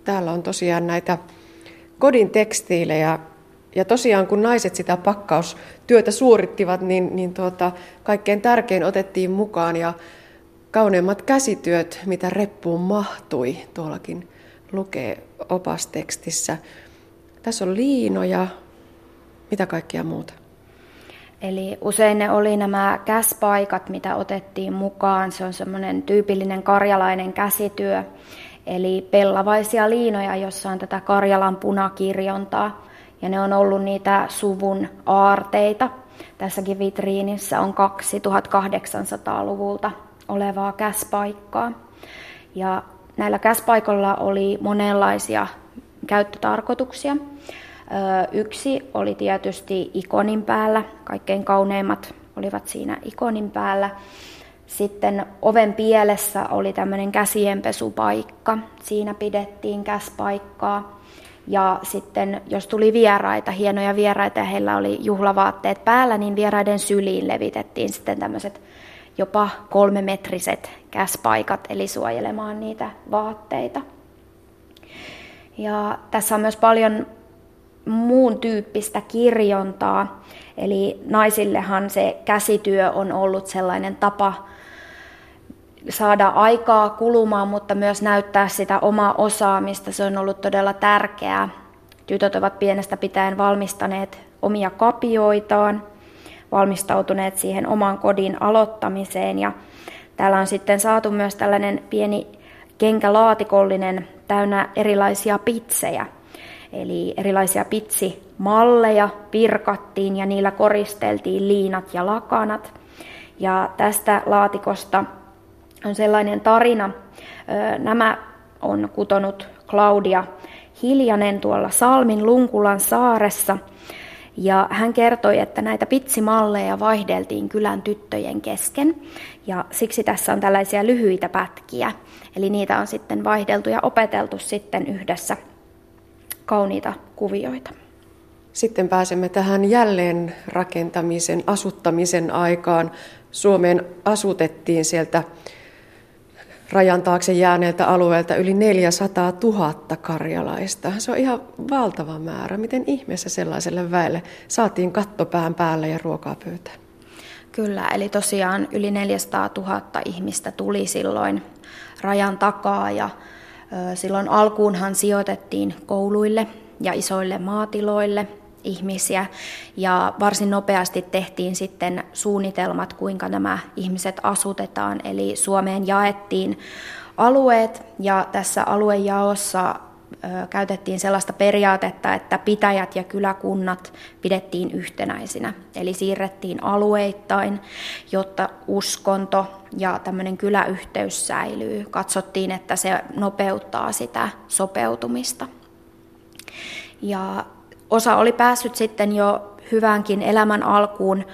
Täällä on tosiaan näitä kodin tekstiilejä ja tosiaan kun naiset sitä pakkaustyötä suorittivat, niin, niin tuota, kaikkein tärkein otettiin mukaan ja kauneimmat käsityöt, mitä reppuun mahtui, tuollakin lukee opastekstissä. Tässä on liinoja, mitä kaikkea muuta? Eli usein ne oli nämä käspaikat, mitä otettiin mukaan. Se on semmoinen tyypillinen karjalainen käsityö. Eli pellavaisia liinoja, jossa on tätä Karjalan punakirjontaa ja ne on ollut niitä suvun aarteita. tässäkin vitriinissä on kaksi 1800-luvulta olevaa käspaikkaa. Ja näillä käspaikoilla oli monenlaisia käyttötarkoituksia. Yksi oli tietysti ikonin päällä, kaikkein kauneimmat olivat siinä ikonin päällä. Sitten oven pielessä oli tämmöinen käsienpesupaikka, siinä pidettiin käspaikkaa. Ja sitten jos tuli vieraita, hienoja vieraita ja heillä oli juhlavaatteet päällä, niin vieraiden syliin levitettiin sitten tämmöiset jopa kolmemetriset käspaikat, eli suojelemaan niitä vaatteita. Ja tässä on myös paljon muun tyyppistä kirjontaa, eli naisillehan se käsityö on ollut sellainen tapa saada aikaa kulumaan, mutta myös näyttää sitä omaa osaamista. Se on ollut todella tärkeää. Tytöt ovat pienestä pitäen valmistaneet omia kapioitaan, valmistautuneet siihen oman kodin aloittamiseen ja täällä on sitten saatu myös tällainen pieni kenkälaatikollinen täynnä erilaisia pitsejä. Eli erilaisia pitsimalleja virkattiin ja niillä koristeltiin liinat ja lakanat. Ja tästä laatikosta on sellainen tarina. Nämä on kutonut Claudia Hiljanen tuolla Salmin Lunkulan saaressa. Ja hän kertoi, että näitä pitsimalleja vaihdeltiin kylän tyttöjen kesken. Ja siksi tässä on tällaisia lyhyitä pätkiä. Eli niitä on sitten vaihdeltu ja opeteltu sitten yhdessä kauniita kuvioita. Sitten pääsemme tähän jälleen rakentamisen, asuttamisen aikaan. Suomeen asutettiin sieltä rajan taakse jääneeltä alueelta yli 400 000 karjalaista. Se on ihan valtava määrä. Miten ihmeessä sellaiselle väelle saatiin kattopään päälle ja ruokaa pöytään? Kyllä, eli tosiaan yli 400 000 ihmistä tuli silloin rajan takaa ja silloin alkuunhan sijoitettiin kouluille ja isoille maatiloille ihmisiä ja varsin nopeasti tehtiin sitten suunnitelmat, kuinka nämä ihmiset asutetaan. Eli Suomeen jaettiin alueet ja tässä aluejaossa käytettiin sellaista periaatetta, että pitäjät ja kyläkunnat pidettiin yhtenäisinä. Eli siirrettiin alueittain, jotta uskonto ja tämmöinen kyläyhteys säilyy. Katsottiin, että se nopeuttaa sitä sopeutumista. Ja osa oli päässyt sitten jo hyvänkin elämän alkuun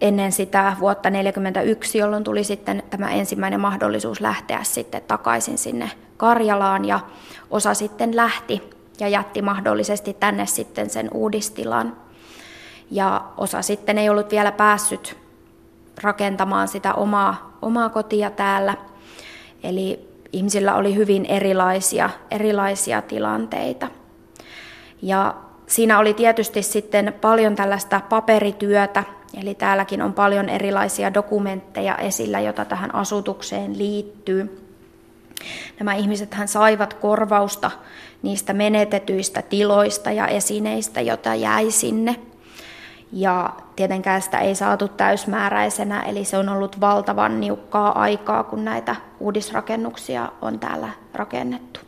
ennen sitä vuotta 1941, jolloin tuli sitten tämä ensimmäinen mahdollisuus lähteä sitten takaisin sinne Karjalaan ja osa sitten lähti ja jätti mahdollisesti tänne sitten sen uudistilan. Ja osa sitten ei ollut vielä päässyt rakentamaan sitä omaa, omaa kotia täällä. Eli ihmisillä oli hyvin erilaisia, erilaisia tilanteita. Ja siinä oli tietysti sitten paljon tällaista paperityötä, eli täälläkin on paljon erilaisia dokumentteja esillä, joita tähän asutukseen liittyy. Nämä ihmiset saivat korvausta niistä menetetyistä tiloista ja esineistä, joita jäi sinne. Ja tietenkään sitä ei saatu täysmääräisenä, eli se on ollut valtavan niukkaa aikaa, kun näitä uudisrakennuksia on täällä rakennettu.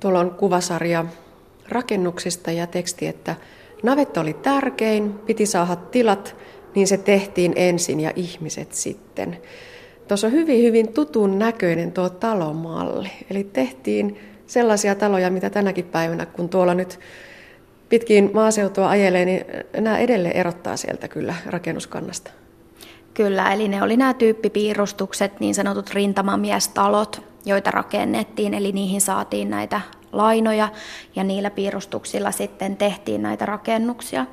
Tuolla on kuvasarja rakennuksista ja teksti, että navetta oli tärkein, piti saada tilat, niin se tehtiin ensin ja ihmiset sitten. Tuossa on hyvin, hyvin tutun näköinen tuo talomalli. Eli tehtiin sellaisia taloja, mitä tänäkin päivänä, kun tuolla nyt pitkin maaseutua ajelee, niin nämä edelleen erottaa sieltä kyllä rakennuskannasta. Kyllä, eli ne oli nämä tyyppipiirustukset, niin sanotut rintamamiestalot, joita rakennettiin, eli niihin saatiin näitä lainoja ja niillä piirustuksilla sitten tehtiin näitä rakennuksia.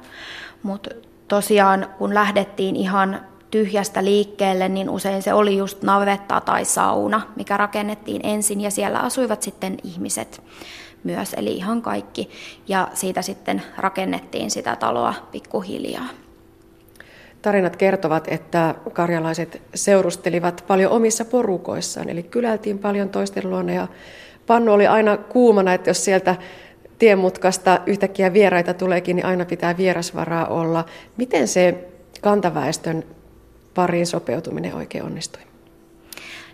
Mutta tosiaan kun lähdettiin ihan tyhjästä liikkeelle, niin usein se oli just navetta tai sauna, mikä rakennettiin ensin ja siellä asuivat sitten ihmiset myös, eli ihan kaikki. Ja siitä sitten rakennettiin sitä taloa pikkuhiljaa. Tarinat kertovat, että karjalaiset seurustelivat paljon omissa porukoissaan, eli kylältiin paljon toisten luona ja pannu oli aina kuumana, että jos sieltä tiemutkasta yhtäkkiä vieraita tuleekin, niin aina pitää vierasvaraa olla. Miten se kantaväestön pariin sopeutuminen oikein onnistui?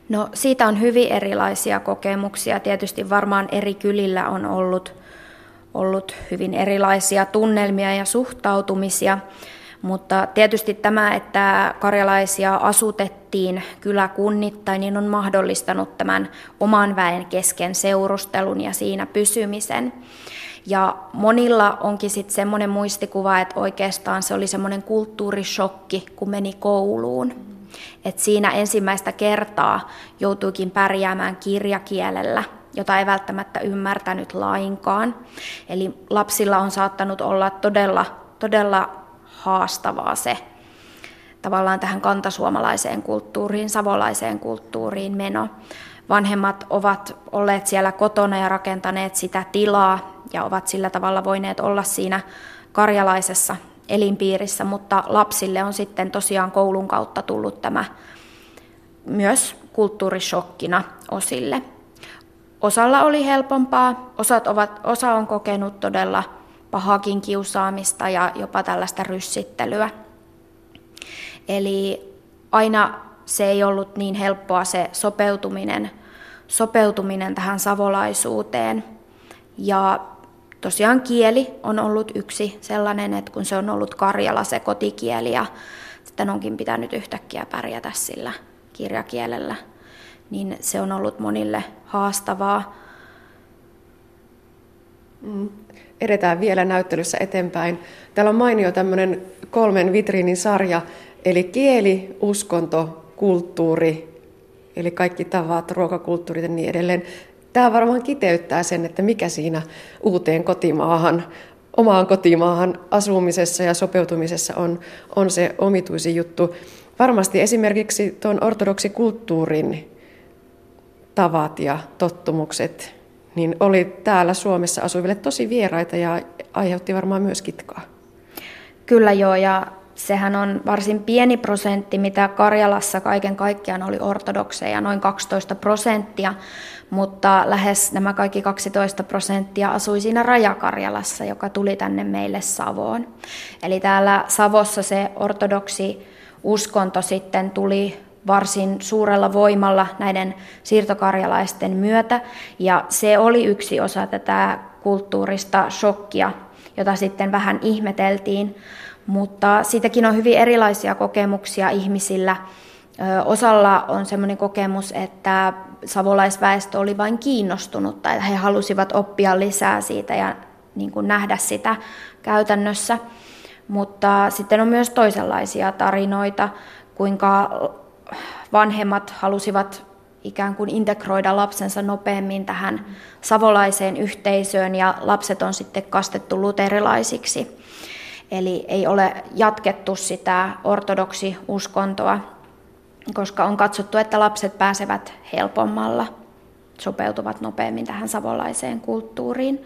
No siitä on hyvin erilaisia kokemuksia. Tietysti varmaan eri kylillä on ollut, ollut hyvin erilaisia tunnelmia ja suhtautumisia. Mutta tietysti tämä, että karjalaisia asutettiin kyläkunnittain, niin on mahdollistanut tämän oman väen kesken seurustelun ja siinä pysymisen. Ja monilla onkin sitten semmoinen muistikuva, että oikeastaan se oli semmoinen kulttuurishokki, kun meni kouluun. Et siinä ensimmäistä kertaa joutuikin pärjäämään kirjakielellä, jota ei välttämättä ymmärtänyt lainkaan. Eli lapsilla on saattanut olla todella, todella haastavaa se tavallaan tähän kantasuomalaiseen kulttuuriin, savolaiseen kulttuuriin meno. Vanhemmat ovat olleet siellä kotona ja rakentaneet sitä tilaa ja ovat sillä tavalla voineet olla siinä karjalaisessa elinpiirissä, mutta lapsille on sitten tosiaan koulun kautta tullut tämä myös kulttuurishokkina osille. Osalla oli helpompaa, osat ovat, osa on kokenut todella pahakin kiusaamista ja jopa tällaista ryssittelyä. Eli aina se ei ollut niin helppoa se sopeutuminen, sopeutuminen tähän savolaisuuteen. Ja tosiaan kieli on ollut yksi sellainen, että kun se on ollut Karjala se kotikieli ja sitten onkin pitänyt yhtäkkiä pärjätä sillä kirjakielellä, niin se on ollut monille haastavaa. Mm. Edetään vielä näyttelyssä eteenpäin. Täällä on mainio tämmöinen kolmen vitriinin sarja, eli kieli, uskonto, kulttuuri, eli kaikki tavat, ruokakulttuurit ja niin edelleen. Tämä varmaan kiteyttää sen, että mikä siinä uuteen kotimaahan, omaan kotimaahan asumisessa ja sopeutumisessa on, on se omituisin juttu. Varmasti esimerkiksi tuon ortodoksikulttuurin tavat ja tottumukset niin oli täällä Suomessa asuville tosi vieraita ja aiheutti varmaan myös kitkaa. Kyllä joo, ja sehän on varsin pieni prosentti, mitä Karjalassa kaiken kaikkiaan oli ortodokseja, noin 12 prosenttia, mutta lähes nämä kaikki 12 prosenttia asui siinä Rajakarjalassa, joka tuli tänne meille Savoon. Eli täällä Savossa se ortodoksi uskonto sitten tuli varsin suurella voimalla näiden siirtokarjalaisten myötä, ja se oli yksi osa tätä kulttuurista shokkia, jota sitten vähän ihmeteltiin, mutta siitäkin on hyvin erilaisia kokemuksia ihmisillä. Osalla on sellainen kokemus, että savolaisväestö oli vain kiinnostunut tai he halusivat oppia lisää siitä ja niin kuin nähdä sitä käytännössä. Mutta sitten on myös toisenlaisia tarinoita, kuinka vanhemmat halusivat ikään kuin integroida lapsensa nopeammin tähän savolaiseen yhteisöön ja lapset on sitten kastettu luterilaisiksi. Eli ei ole jatkettu sitä ortodoksi uskontoa, koska on katsottu, että lapset pääsevät helpommalla, sopeutuvat nopeammin tähän savolaiseen kulttuuriin.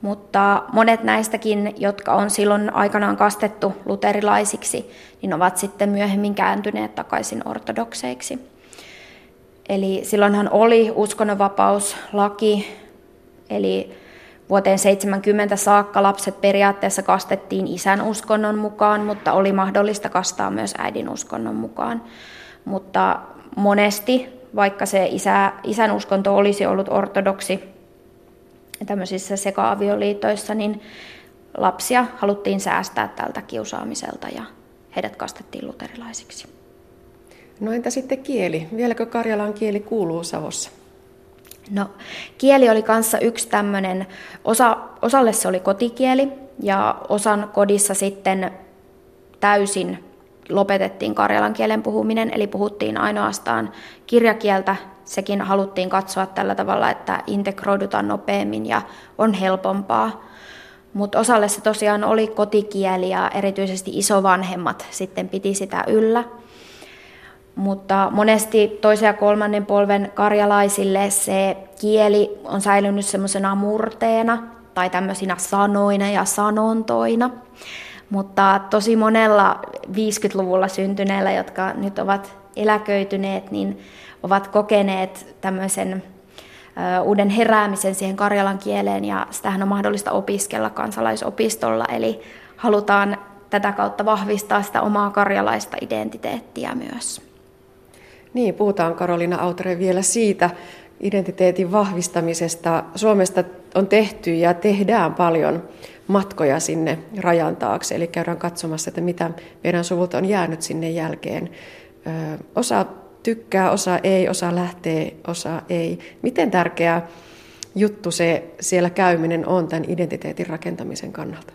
Mutta monet näistäkin, jotka on silloin aikanaan kastettu luterilaisiksi, niin ovat sitten myöhemmin kääntyneet takaisin ortodokseiksi. Eli silloinhan oli uskonnonvapauslaki, eli vuoteen 70 saakka lapset periaatteessa kastettiin isän uskonnon mukaan, mutta oli mahdollista kastaa myös äidin uskonnon mukaan. Mutta monesti, vaikka se isä, isän uskonto olisi ollut ortodoksi, tämmöisissä sekaavioliitoissa, niin lapsia haluttiin säästää tältä kiusaamiselta ja heidät kastettiin luterilaisiksi. No entä sitten kieli? Vieläkö Karjalan kieli kuuluu Savossa? No, kieli oli kanssa yksi tämmöinen, osa, osalle se oli kotikieli ja osan kodissa sitten täysin lopetettiin karjalan kielen puhuminen, eli puhuttiin ainoastaan kirjakieltä sekin haluttiin katsoa tällä tavalla, että integroidutaan nopeammin ja on helpompaa. Mutta osalle se tosiaan oli kotikieli ja erityisesti isovanhemmat sitten piti sitä yllä. Mutta monesti toisen ja kolmannen polven karjalaisille se kieli on säilynyt semmoisena murteena tai tämmöisinä sanoina ja sanontoina. Mutta tosi monella 50-luvulla syntyneellä, jotka nyt ovat eläköityneet, niin ovat kokeneet tämmöisen uuden heräämisen siihen karjalan kieleen ja sitähän on mahdollista opiskella kansalaisopistolla, eli halutaan tätä kautta vahvistaa sitä omaa karjalaista identiteettiä myös. Niin, puhutaan Karolina Autere vielä siitä identiteetin vahvistamisesta. Suomesta on tehty ja tehdään paljon matkoja sinne rajan taakse, eli käydään katsomassa, että mitä meidän suvulta on jäänyt sinne jälkeen. Osa tykkää, osa ei, osa lähtee, osa ei. Miten tärkeä juttu se siellä käyminen on tämän identiteetin rakentamisen kannalta?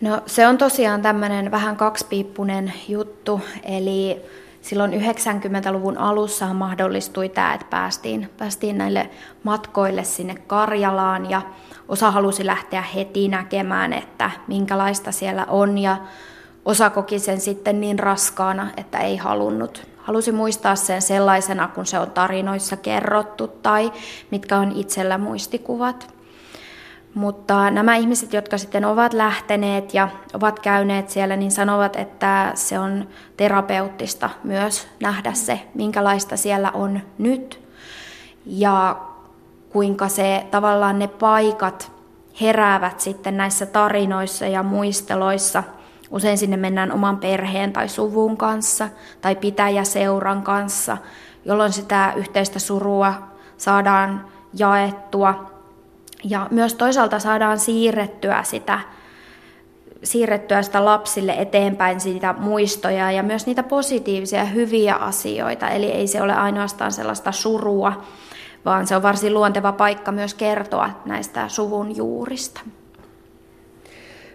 No se on tosiaan tämmöinen vähän kaksipiippunen juttu, eli silloin 90-luvun alussa mahdollistui tämä, että päästiin, päästiin näille matkoille sinne Karjalaan ja osa halusi lähteä heti näkemään, että minkälaista siellä on ja osa koki sen sitten niin raskaana, että ei halunnut. Halusi muistaa sen sellaisena, kun se on tarinoissa kerrottu tai mitkä on itsellä muistikuvat. Mutta nämä ihmiset, jotka sitten ovat lähteneet ja ovat käyneet siellä, niin sanovat, että se on terapeuttista myös nähdä se, minkälaista siellä on nyt. Ja kuinka se tavallaan ne paikat heräävät sitten näissä tarinoissa ja muisteloissa. Usein sinne mennään oman perheen tai suvun kanssa tai pitäjäseuran kanssa, jolloin sitä yhteistä surua saadaan jaettua ja myös toisaalta saadaan siirrettyä sitä, siirrettyä sitä lapsille eteenpäin siitä muistoja ja myös niitä positiivisia hyviä asioita. Eli ei se ole ainoastaan sellaista surua, vaan se on varsin luonteva paikka myös kertoa näistä suvun juurista.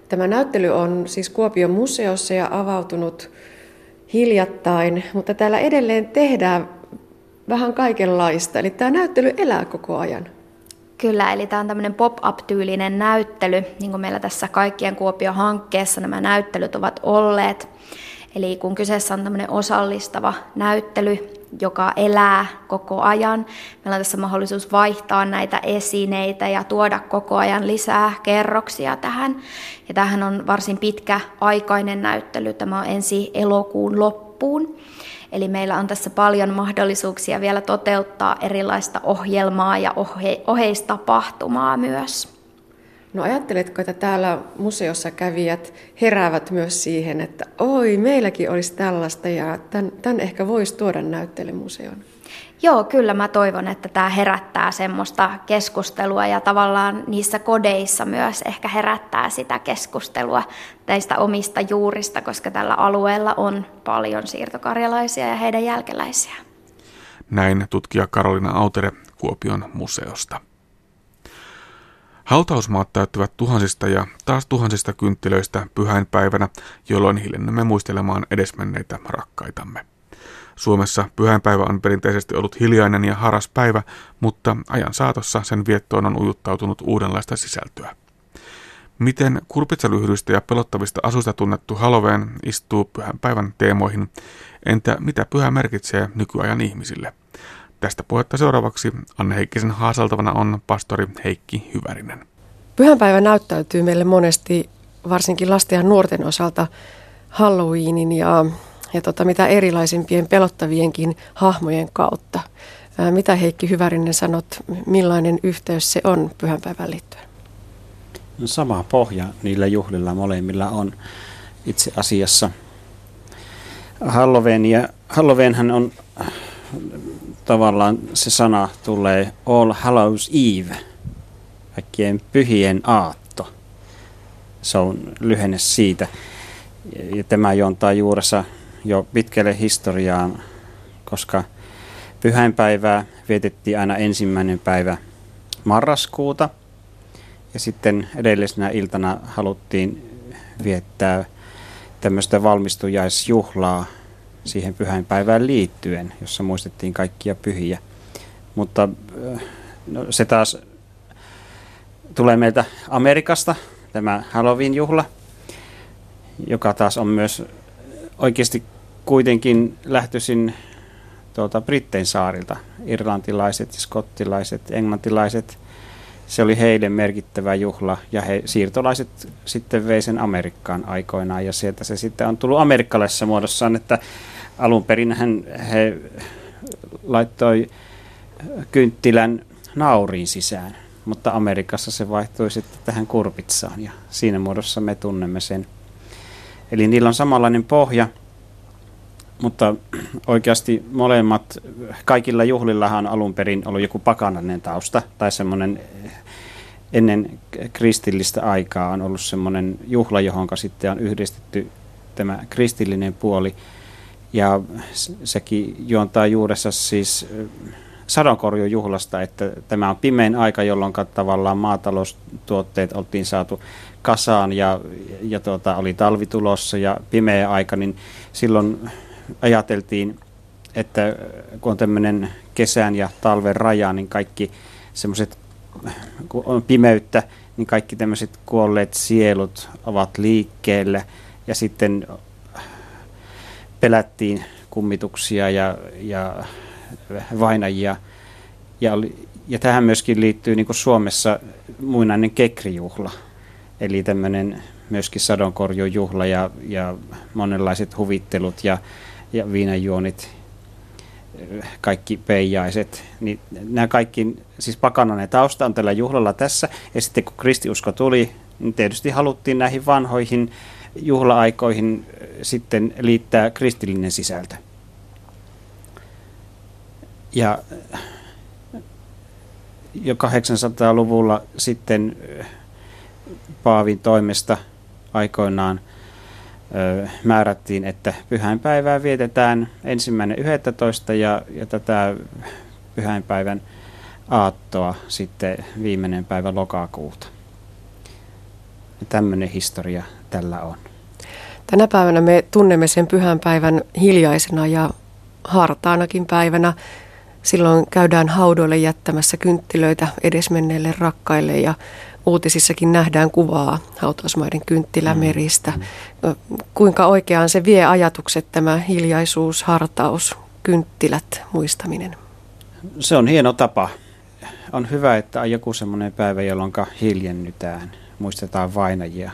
Tämä näyttely on siis Kuopion museossa ja avautunut hiljattain, mutta täällä edelleen tehdään vähän kaikenlaista. Eli tämä näyttely elää koko ajan. Kyllä, eli tämä on tämmöinen pop-up-tyylinen näyttely, niin kuin meillä tässä kaikkien Kuopio-hankkeessa nämä näyttelyt ovat olleet. Eli kun kyseessä on tämmöinen osallistava näyttely, joka elää koko ajan, meillä on tässä mahdollisuus vaihtaa näitä esineitä ja tuoda koko ajan lisää kerroksia tähän. Ja tähän on varsin pitkä aikainen näyttely, tämä on ensi elokuun loppuun. Eli meillä on tässä paljon mahdollisuuksia vielä toteuttaa erilaista ohjelmaa ja ohe- oheistapahtumaa myös. No ajatteletko, että täällä museossa kävijät heräävät myös siihen, että oi, meilläkin olisi tällaista ja tämän, tämän ehkä voisi tuoda näyttelymuseon? Joo, kyllä mä toivon, että tämä herättää semmoista keskustelua ja tavallaan niissä kodeissa myös ehkä herättää sitä keskustelua teistä omista juurista, koska tällä alueella on paljon siirtokarjalaisia ja heidän jälkeläisiä. Näin tutkija Karolina Autere Kuopion museosta. Hautausmaat täyttävät tuhansista ja taas tuhansista kynttilöistä pyhäinpäivänä, jolloin hiljennämme muistelemaan edesmenneitä rakkaitamme. Suomessa pyhäinpäivä on perinteisesti ollut hiljainen ja haras päivä, mutta ajan saatossa sen viettoon on ujuttautunut uudenlaista sisältöä. Miten kurpitsalyhdyistä ja pelottavista asuista tunnettu Halloween istuu pyhänpäivän teemoihin? Entä mitä pyhä merkitsee nykyajan ihmisille? Tästä puhetta seuraavaksi Anne Heikkisen haaseltavana on pastori Heikki Hyvärinen. Pyhänpäivä näyttäytyy meille monesti, varsinkin lasten ja nuorten osalta, Halloweenin ja ja tota, mitä erilaisimpien pelottavienkin hahmojen kautta. Ää, mitä Heikki Hyvärinen sanot, millainen yhteys se on pyhänpäivän liittyen? No sama pohja niillä juhlilla molemmilla on itse asiassa. Halloween, ja Halloweenhän on tavallaan se sana tulee All Hallows Eve, kaikkien pyhien aatto. Se on lyhenne siitä. Ja tämä juontaa juuressa jo pitkälle historiaan, koska pyhäinpäivää vietettiin aina ensimmäinen päivä marraskuuta ja sitten edellisenä iltana haluttiin viettää tämmöistä valmistujaisjuhlaa siihen pyhäinpäivään liittyen, jossa muistettiin kaikkia pyhiä. Mutta no, se taas tulee meiltä Amerikasta, tämä Halloween-juhla, joka taas on myös oikeasti kuitenkin lähtöisin tuolta Brittein saarilta. Irlantilaiset, skottilaiset, englantilaiset. Se oli heille merkittävä juhla ja he siirtolaiset sitten vei sen Amerikkaan aikoinaan ja sieltä se sitten on tullut amerikkalaisessa muodossaan, että alun perin he laittoi kynttilän nauriin sisään, mutta Amerikassa se vaihtui sitten tähän kurpitsaan ja siinä muodossa me tunnemme sen. Eli niillä on samanlainen pohja, mutta oikeasti molemmat, kaikilla juhlillahan on alun perin ollut joku pakanainen tausta tai semmoinen ennen kristillistä aikaa on ollut semmoinen juhla, johon sitten on yhdistetty tämä kristillinen puoli. Ja sekin juontaa juuressa siis sadonkorjujuhlasta, että tämä on pimein aika, jolloin tavallaan maataloustuotteet oltiin saatu kasaan ja, ja tuota, oli talvi tulossa ja pimeä aika, niin silloin ajateltiin, että kun on tämmöinen kesän ja talven raja, niin kaikki semmoiset, kun on pimeyttä, niin kaikki tämmöiset kuolleet sielut ovat liikkeelle ja sitten pelättiin kummituksia ja, ja vainajia. Ja, ja tähän myöskin liittyy niin Suomessa muinainen kekrijuhla, eli tämmöinen myöskin sadonkorjujuhla ja, ja monenlaiset huvittelut ja, ja viinajuonit, kaikki peijaiset. Niin nämä kaikki, siis pakanainen tausta on tällä juhlalla tässä. Ja sitten kun kristiusko tuli, niin tietysti haluttiin näihin vanhoihin juhla-aikoihin sitten liittää kristillinen sisältö. Ja jo 800-luvulla sitten Paavin toimesta aikoinaan määrättiin, että pyhäinpäivää vietetään ensimmäinen 11. ja, ja tätä pyhäinpäivän aattoa sitten viimeinen päivä lokakuuta. Ja tämmöinen historia tällä on. Tänä päivänä me tunnemme sen pyhänpäivän hiljaisena ja hartaanakin päivänä. Silloin käydään haudoille jättämässä kynttilöitä edesmenneille rakkaille ja uutisissakin nähdään kuvaa hautausmaiden kynttilämeristä. Mm. Kuinka oikeaan se vie ajatukset, tämä hiljaisuus, hartaus, kynttilät, muistaminen? Se on hieno tapa. On hyvä, että on joku semmoinen päivä, jolloin hiljennytään, muistetaan vainajia.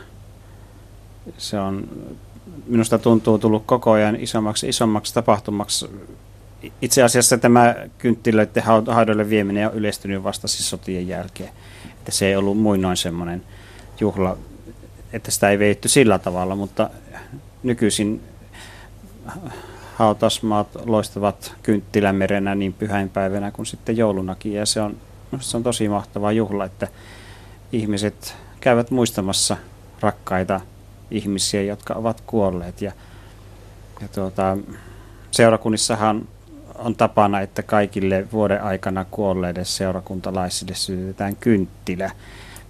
Se on, minusta tuntuu tullut koko ajan isommaksi, isommaksi tapahtumaksi itse asiassa tämä kynttilöiden haudoille vieminen on yleistynyt vasta siis sotien jälkeen. Että se ei ollut muinoin semmoinen juhla, että sitä ei veitty sillä tavalla, mutta nykyisin hautasmaat loistavat kynttilämerenä niin pyhäinpäivänä kuin sitten joulunakin. Ja se on, se on tosi mahtava juhla, että ihmiset käyvät muistamassa rakkaita ihmisiä, jotka ovat kuolleet. Ja, ja tuota, seurakunnissahan on tapana, että kaikille vuoden aikana kuolleille seurakuntalaisille sytytetään kynttilä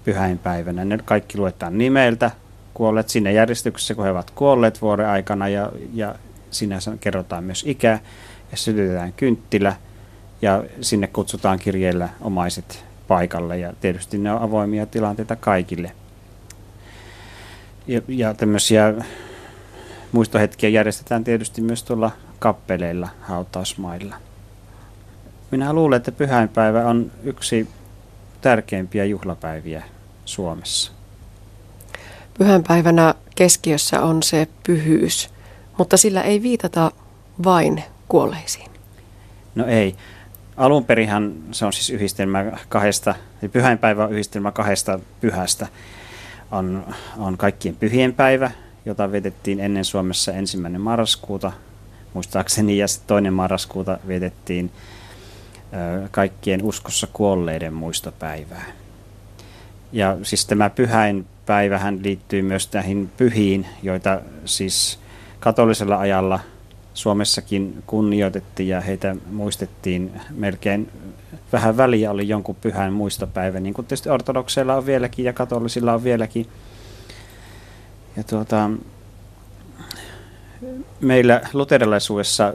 pyhäinpäivänä. Ne kaikki luetaan nimeltä, kuolleet sinne järjestyksessä, kun he ovat kuolleet vuoden aikana ja, ja sinänsä kerrotaan myös ikä ja sytytetään kynttilä ja sinne kutsutaan kirjeellä omaiset paikalle ja tietysti ne on avoimia tilanteita kaikille. Ja, ja tämmöisiä muistohetkiä järjestetään tietysti myös tuolla kappeleilla hautausmailla. Minä luulen, että pyhäinpäivä on yksi tärkeimpiä juhlapäiviä Suomessa. Pyhänpäivänä keskiössä on se pyhyys, mutta sillä ei viitata vain kuolleisiin. No ei. Alun perinhan se on siis yhdistelmä kahdesta, eli pyhäinpäivä on yhdistelmä kahdesta pyhästä. On, on kaikkien pyhien päivä, jota vietettiin ennen Suomessa ensimmäinen marraskuuta muistaakseni, ja toinen marraskuuta vietettiin kaikkien uskossa kuolleiden muistopäivää. Ja siis tämä pyhäinpäivähän liittyy myös näihin pyhiin, joita siis katolisella ajalla Suomessakin kunnioitettiin ja heitä muistettiin melkein vähän väliä oli jonkun pyhän muistopäivä, niin kuin tietysti ortodokseilla on vieläkin ja katolisilla on vieläkin. Ja tuota, meillä luterilaisuudessa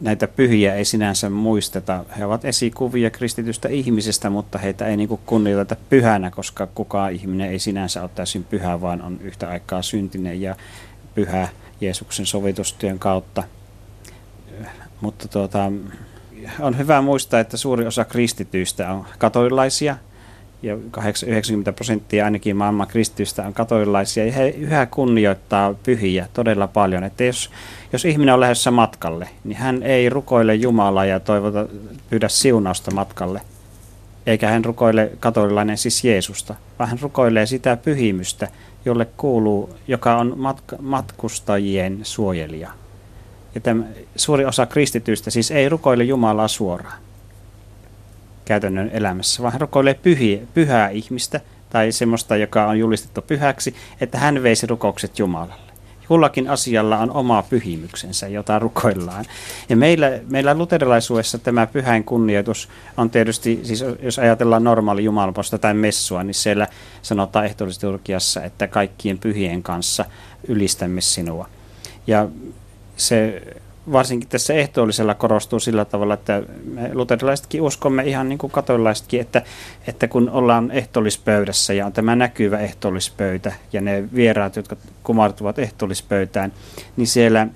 näitä pyhiä ei sinänsä muisteta. He ovat esikuvia kristitystä ihmisestä, mutta heitä ei niin kunnioiteta pyhänä, koska kukaan ihminen ei sinänsä ole täysin pyhä, vaan on yhtä aikaa syntinen ja pyhä Jeesuksen sovitustyön kautta. Mutta tuota, on hyvä muistaa, että suuri osa kristityistä on katolilaisia – ja 90 prosenttia ainakin maailman kristitystä on katolilaisia, ja he yhä kunnioittaa pyhiä todella paljon. Että jos, jos ihminen on lähdössä matkalle, niin hän ei rukoile Jumalaa ja toivota, pyydä siunausta matkalle, eikä hän rukoile katolilainen siis Jeesusta, vaan hän rukoilee sitä pyhimystä, jolle kuuluu, joka on matka, matkustajien suojelija. Ja tämä, suuri osa kristityistä siis ei rukoile Jumalaa suoraan. Käytännön elämässä, vaan hän rukoilee pyhiä, pyhää ihmistä tai semmoista, joka on julistettu pyhäksi, että hän veisi rukoukset Jumalalle. Kullakin asialla on oma pyhimyksensä, jota rukoillaan. Ja meillä, meillä luterilaisuudessa tämä pyhäin kunnioitus on tietysti, siis jos ajatellaan normaali jumalposta tai messua, niin siellä sanotaan ehtoollisturkiassa, että kaikkien pyhien kanssa ylistämme sinua. Ja se varsinkin tässä ehtoollisella korostuu sillä tavalla, että me luterilaisetkin uskomme ihan niin kuin katolilaisetkin, että, että kun ollaan ehtoollispöydässä ja on tämä näkyvä ehtoollispöytä ja ne vieraat, jotka kumartuvat ehtoollispöytään, niin siellä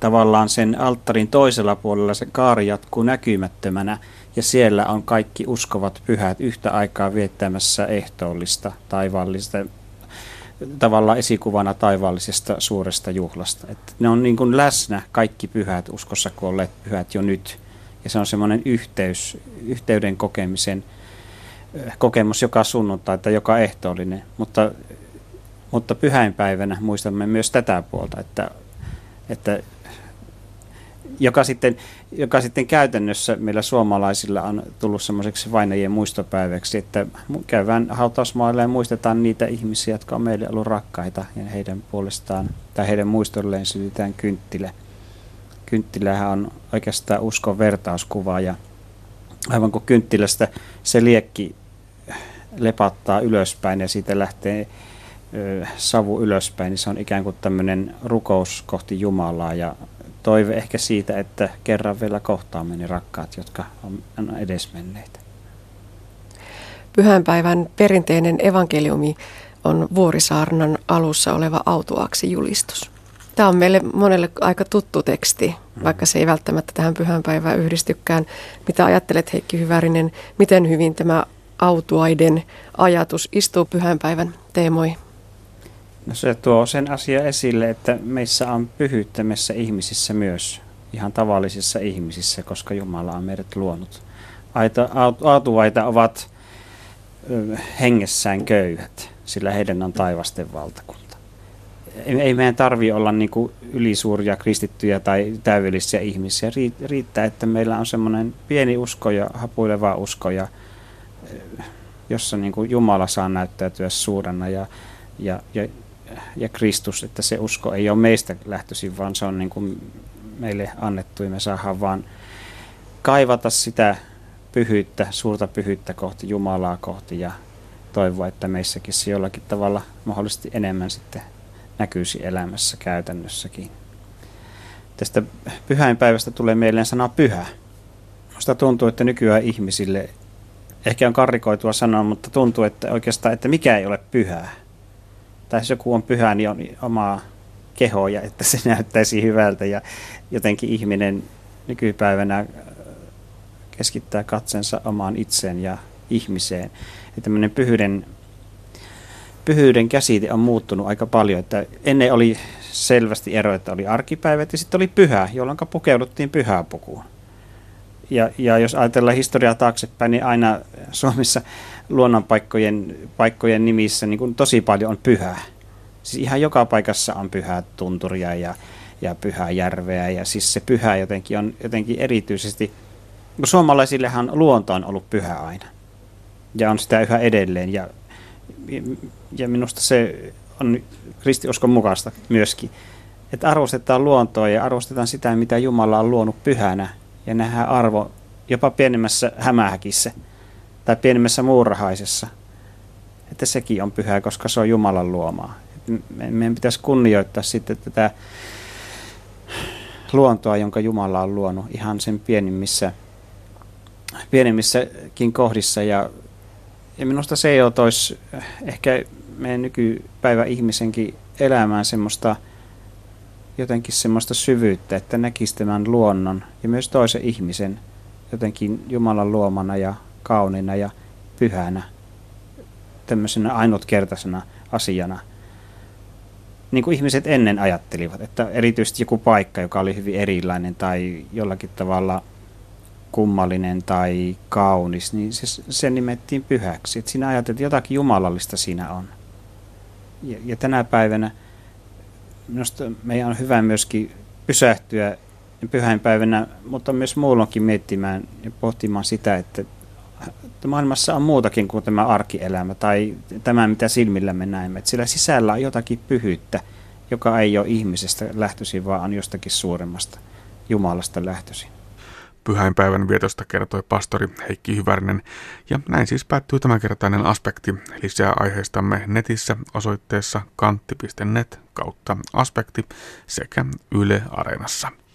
tavallaan sen alttarin toisella puolella se kaari jatkuu näkymättömänä ja siellä on kaikki uskovat pyhät yhtä aikaa viettämässä ehtoollista taivaallista tavallaan esikuvana taivaallisesta suuresta juhlasta. Että ne on niin kuin läsnä kaikki pyhät uskossa kuolleet pyhät jo nyt. Ja se on semmoinen yhteys, yhteyden kokemisen kokemus joka sunnuntai tai joka ehtoollinen. Mutta, mutta pyhäinpäivänä muistamme myös tätä puolta, että, että joka sitten, joka sitten käytännössä meillä suomalaisilla on tullut semmoiseksi vainajien muistopäiväksi, että käydään hautausmaille ja muistetaan niitä ihmisiä, jotka on meille ollut rakkaita ja heidän puolestaan tai heidän muistolleen sytytään kynttilä. Kynttilähän on oikeastaan uskon vertauskuva ja aivan kuin kynttilästä se liekki lepattaa ylöspäin ja siitä lähtee savu ylöspäin, niin se on ikään kuin tämmöinen rukous kohti Jumalaa ja toive ehkä siitä, että kerran vielä kohtaamme ne rakkaat, jotka on edesmenneitä. Pyhänpäivän perinteinen evankeliumi on Vuorisaarnan alussa oleva autuaksi julistus. Tämä on meille monelle aika tuttu teksti, vaikka se ei välttämättä tähän pyhänpäivään yhdistykään. Mitä ajattelet Heikki Hyvärinen, miten hyvin tämä autuaiden ajatus istuu pyhänpäivän teemoihin? No se tuo sen asia esille, että meissä on pyhyyttä meissä ihmisissä myös, ihan tavallisissa ihmisissä, koska Jumala on meidät luonut. Aita, aatuvaita ovat ö, hengessään köyhät, sillä heidän on taivasten valtakunta. Ei, ei meidän tarvi olla niin kuin ylisuuria kristittyjä tai täydellisiä ihmisiä. Riittää, että meillä on semmoinen pieni usko ja hapuileva usko, ja, jossa niin kuin Jumala saa näyttäytyä suurena ja, ja, ja ja Kristus, että se usko ei ole meistä lähtöisin, vaan se on niin kuin meille annettu ja me saadaan vaan kaivata sitä pyhyyttä, suurta pyhyyttä kohti Jumalaa kohti ja toivoa, että meissäkin se jollakin tavalla mahdollisesti enemmän sitten näkyisi elämässä käytännössäkin. Tästä pyhäinpäivästä tulee mieleen sana pyhä. Minusta tuntuu, että nykyään ihmisille, ehkä on karrikoitua sanoa, mutta tuntuu, että oikeastaan, että mikä ei ole pyhää tai jos joku on pyhä, niin on omaa kehoa että se näyttäisi hyvältä ja jotenkin ihminen nykypäivänä äh, keskittää katsensa omaan itseen ja ihmiseen. Ja tämmöinen pyhyyden, pyhyyden käsite on muuttunut aika paljon, että ennen oli selvästi ero, että oli arkipäivät ja sitten oli pyhä, jolloin pukeuduttiin pyhää pukuun. Ja, ja jos ajatellaan historiaa taaksepäin, niin aina Suomessa luonnonpaikkojen paikkojen nimissä niin kuin tosi paljon on pyhää. Siis ihan joka paikassa on pyhää tunturia ja, ja pyhää järveä ja siis se pyhä jotenkin on jotenkin erityisesti, kun suomalaisillehan luonto on ollut pyhä aina ja on sitä yhä edelleen ja, ja minusta se on kristiuskon mukaista myöskin, että arvostetaan luontoa ja arvostetaan sitä, mitä Jumala on luonut pyhänä ja nähdään arvo jopa pienemmässä hämähäkissä tai pienemmässä muurahaisessa. Että sekin on pyhää, koska se on Jumalan luomaa. Meidän pitäisi kunnioittaa sitten tätä luontoa, jonka Jumala on luonut ihan sen pienimmissä, pienimmissäkin kohdissa. Ja, ja minusta se jo toisi ehkä meidän nykypäivä ihmisenkin elämään semmoista jotenkin semmoista syvyyttä, että näkisi tämän luonnon ja myös toisen ihmisen jotenkin Jumalan luomana ja kauniina ja pyhänä, tämmöisenä ainutkertaisena asiana. Niin kuin ihmiset ennen ajattelivat, että erityisesti joku paikka, joka oli hyvin erilainen tai jollakin tavalla kummallinen tai kaunis, niin se, se nimettiin pyhäksi. Että siinä ajateltiin, että jotakin jumalallista siinä on. Ja, ja tänä päivänä minusta meidän on hyvä myöskin pysähtyä pyhäinpäivänä, mutta myös muulloinkin miettimään ja pohtimaan sitä, että maailmassa on muutakin kuin tämä arkielämä tai tämä, mitä silmillä me näemme. Että sillä sisällä on jotakin pyhyyttä, joka ei ole ihmisestä lähtöisin, vaan on jostakin suuremmasta Jumalasta lähtöisin. Pyhäinpäivän vietosta kertoi pastori Heikki Hyvärinen. Ja näin siis päättyy tämänkertainen aspekti. Lisää aiheistamme netissä osoitteessa kantti.net kautta aspekti sekä Yle Areenassa.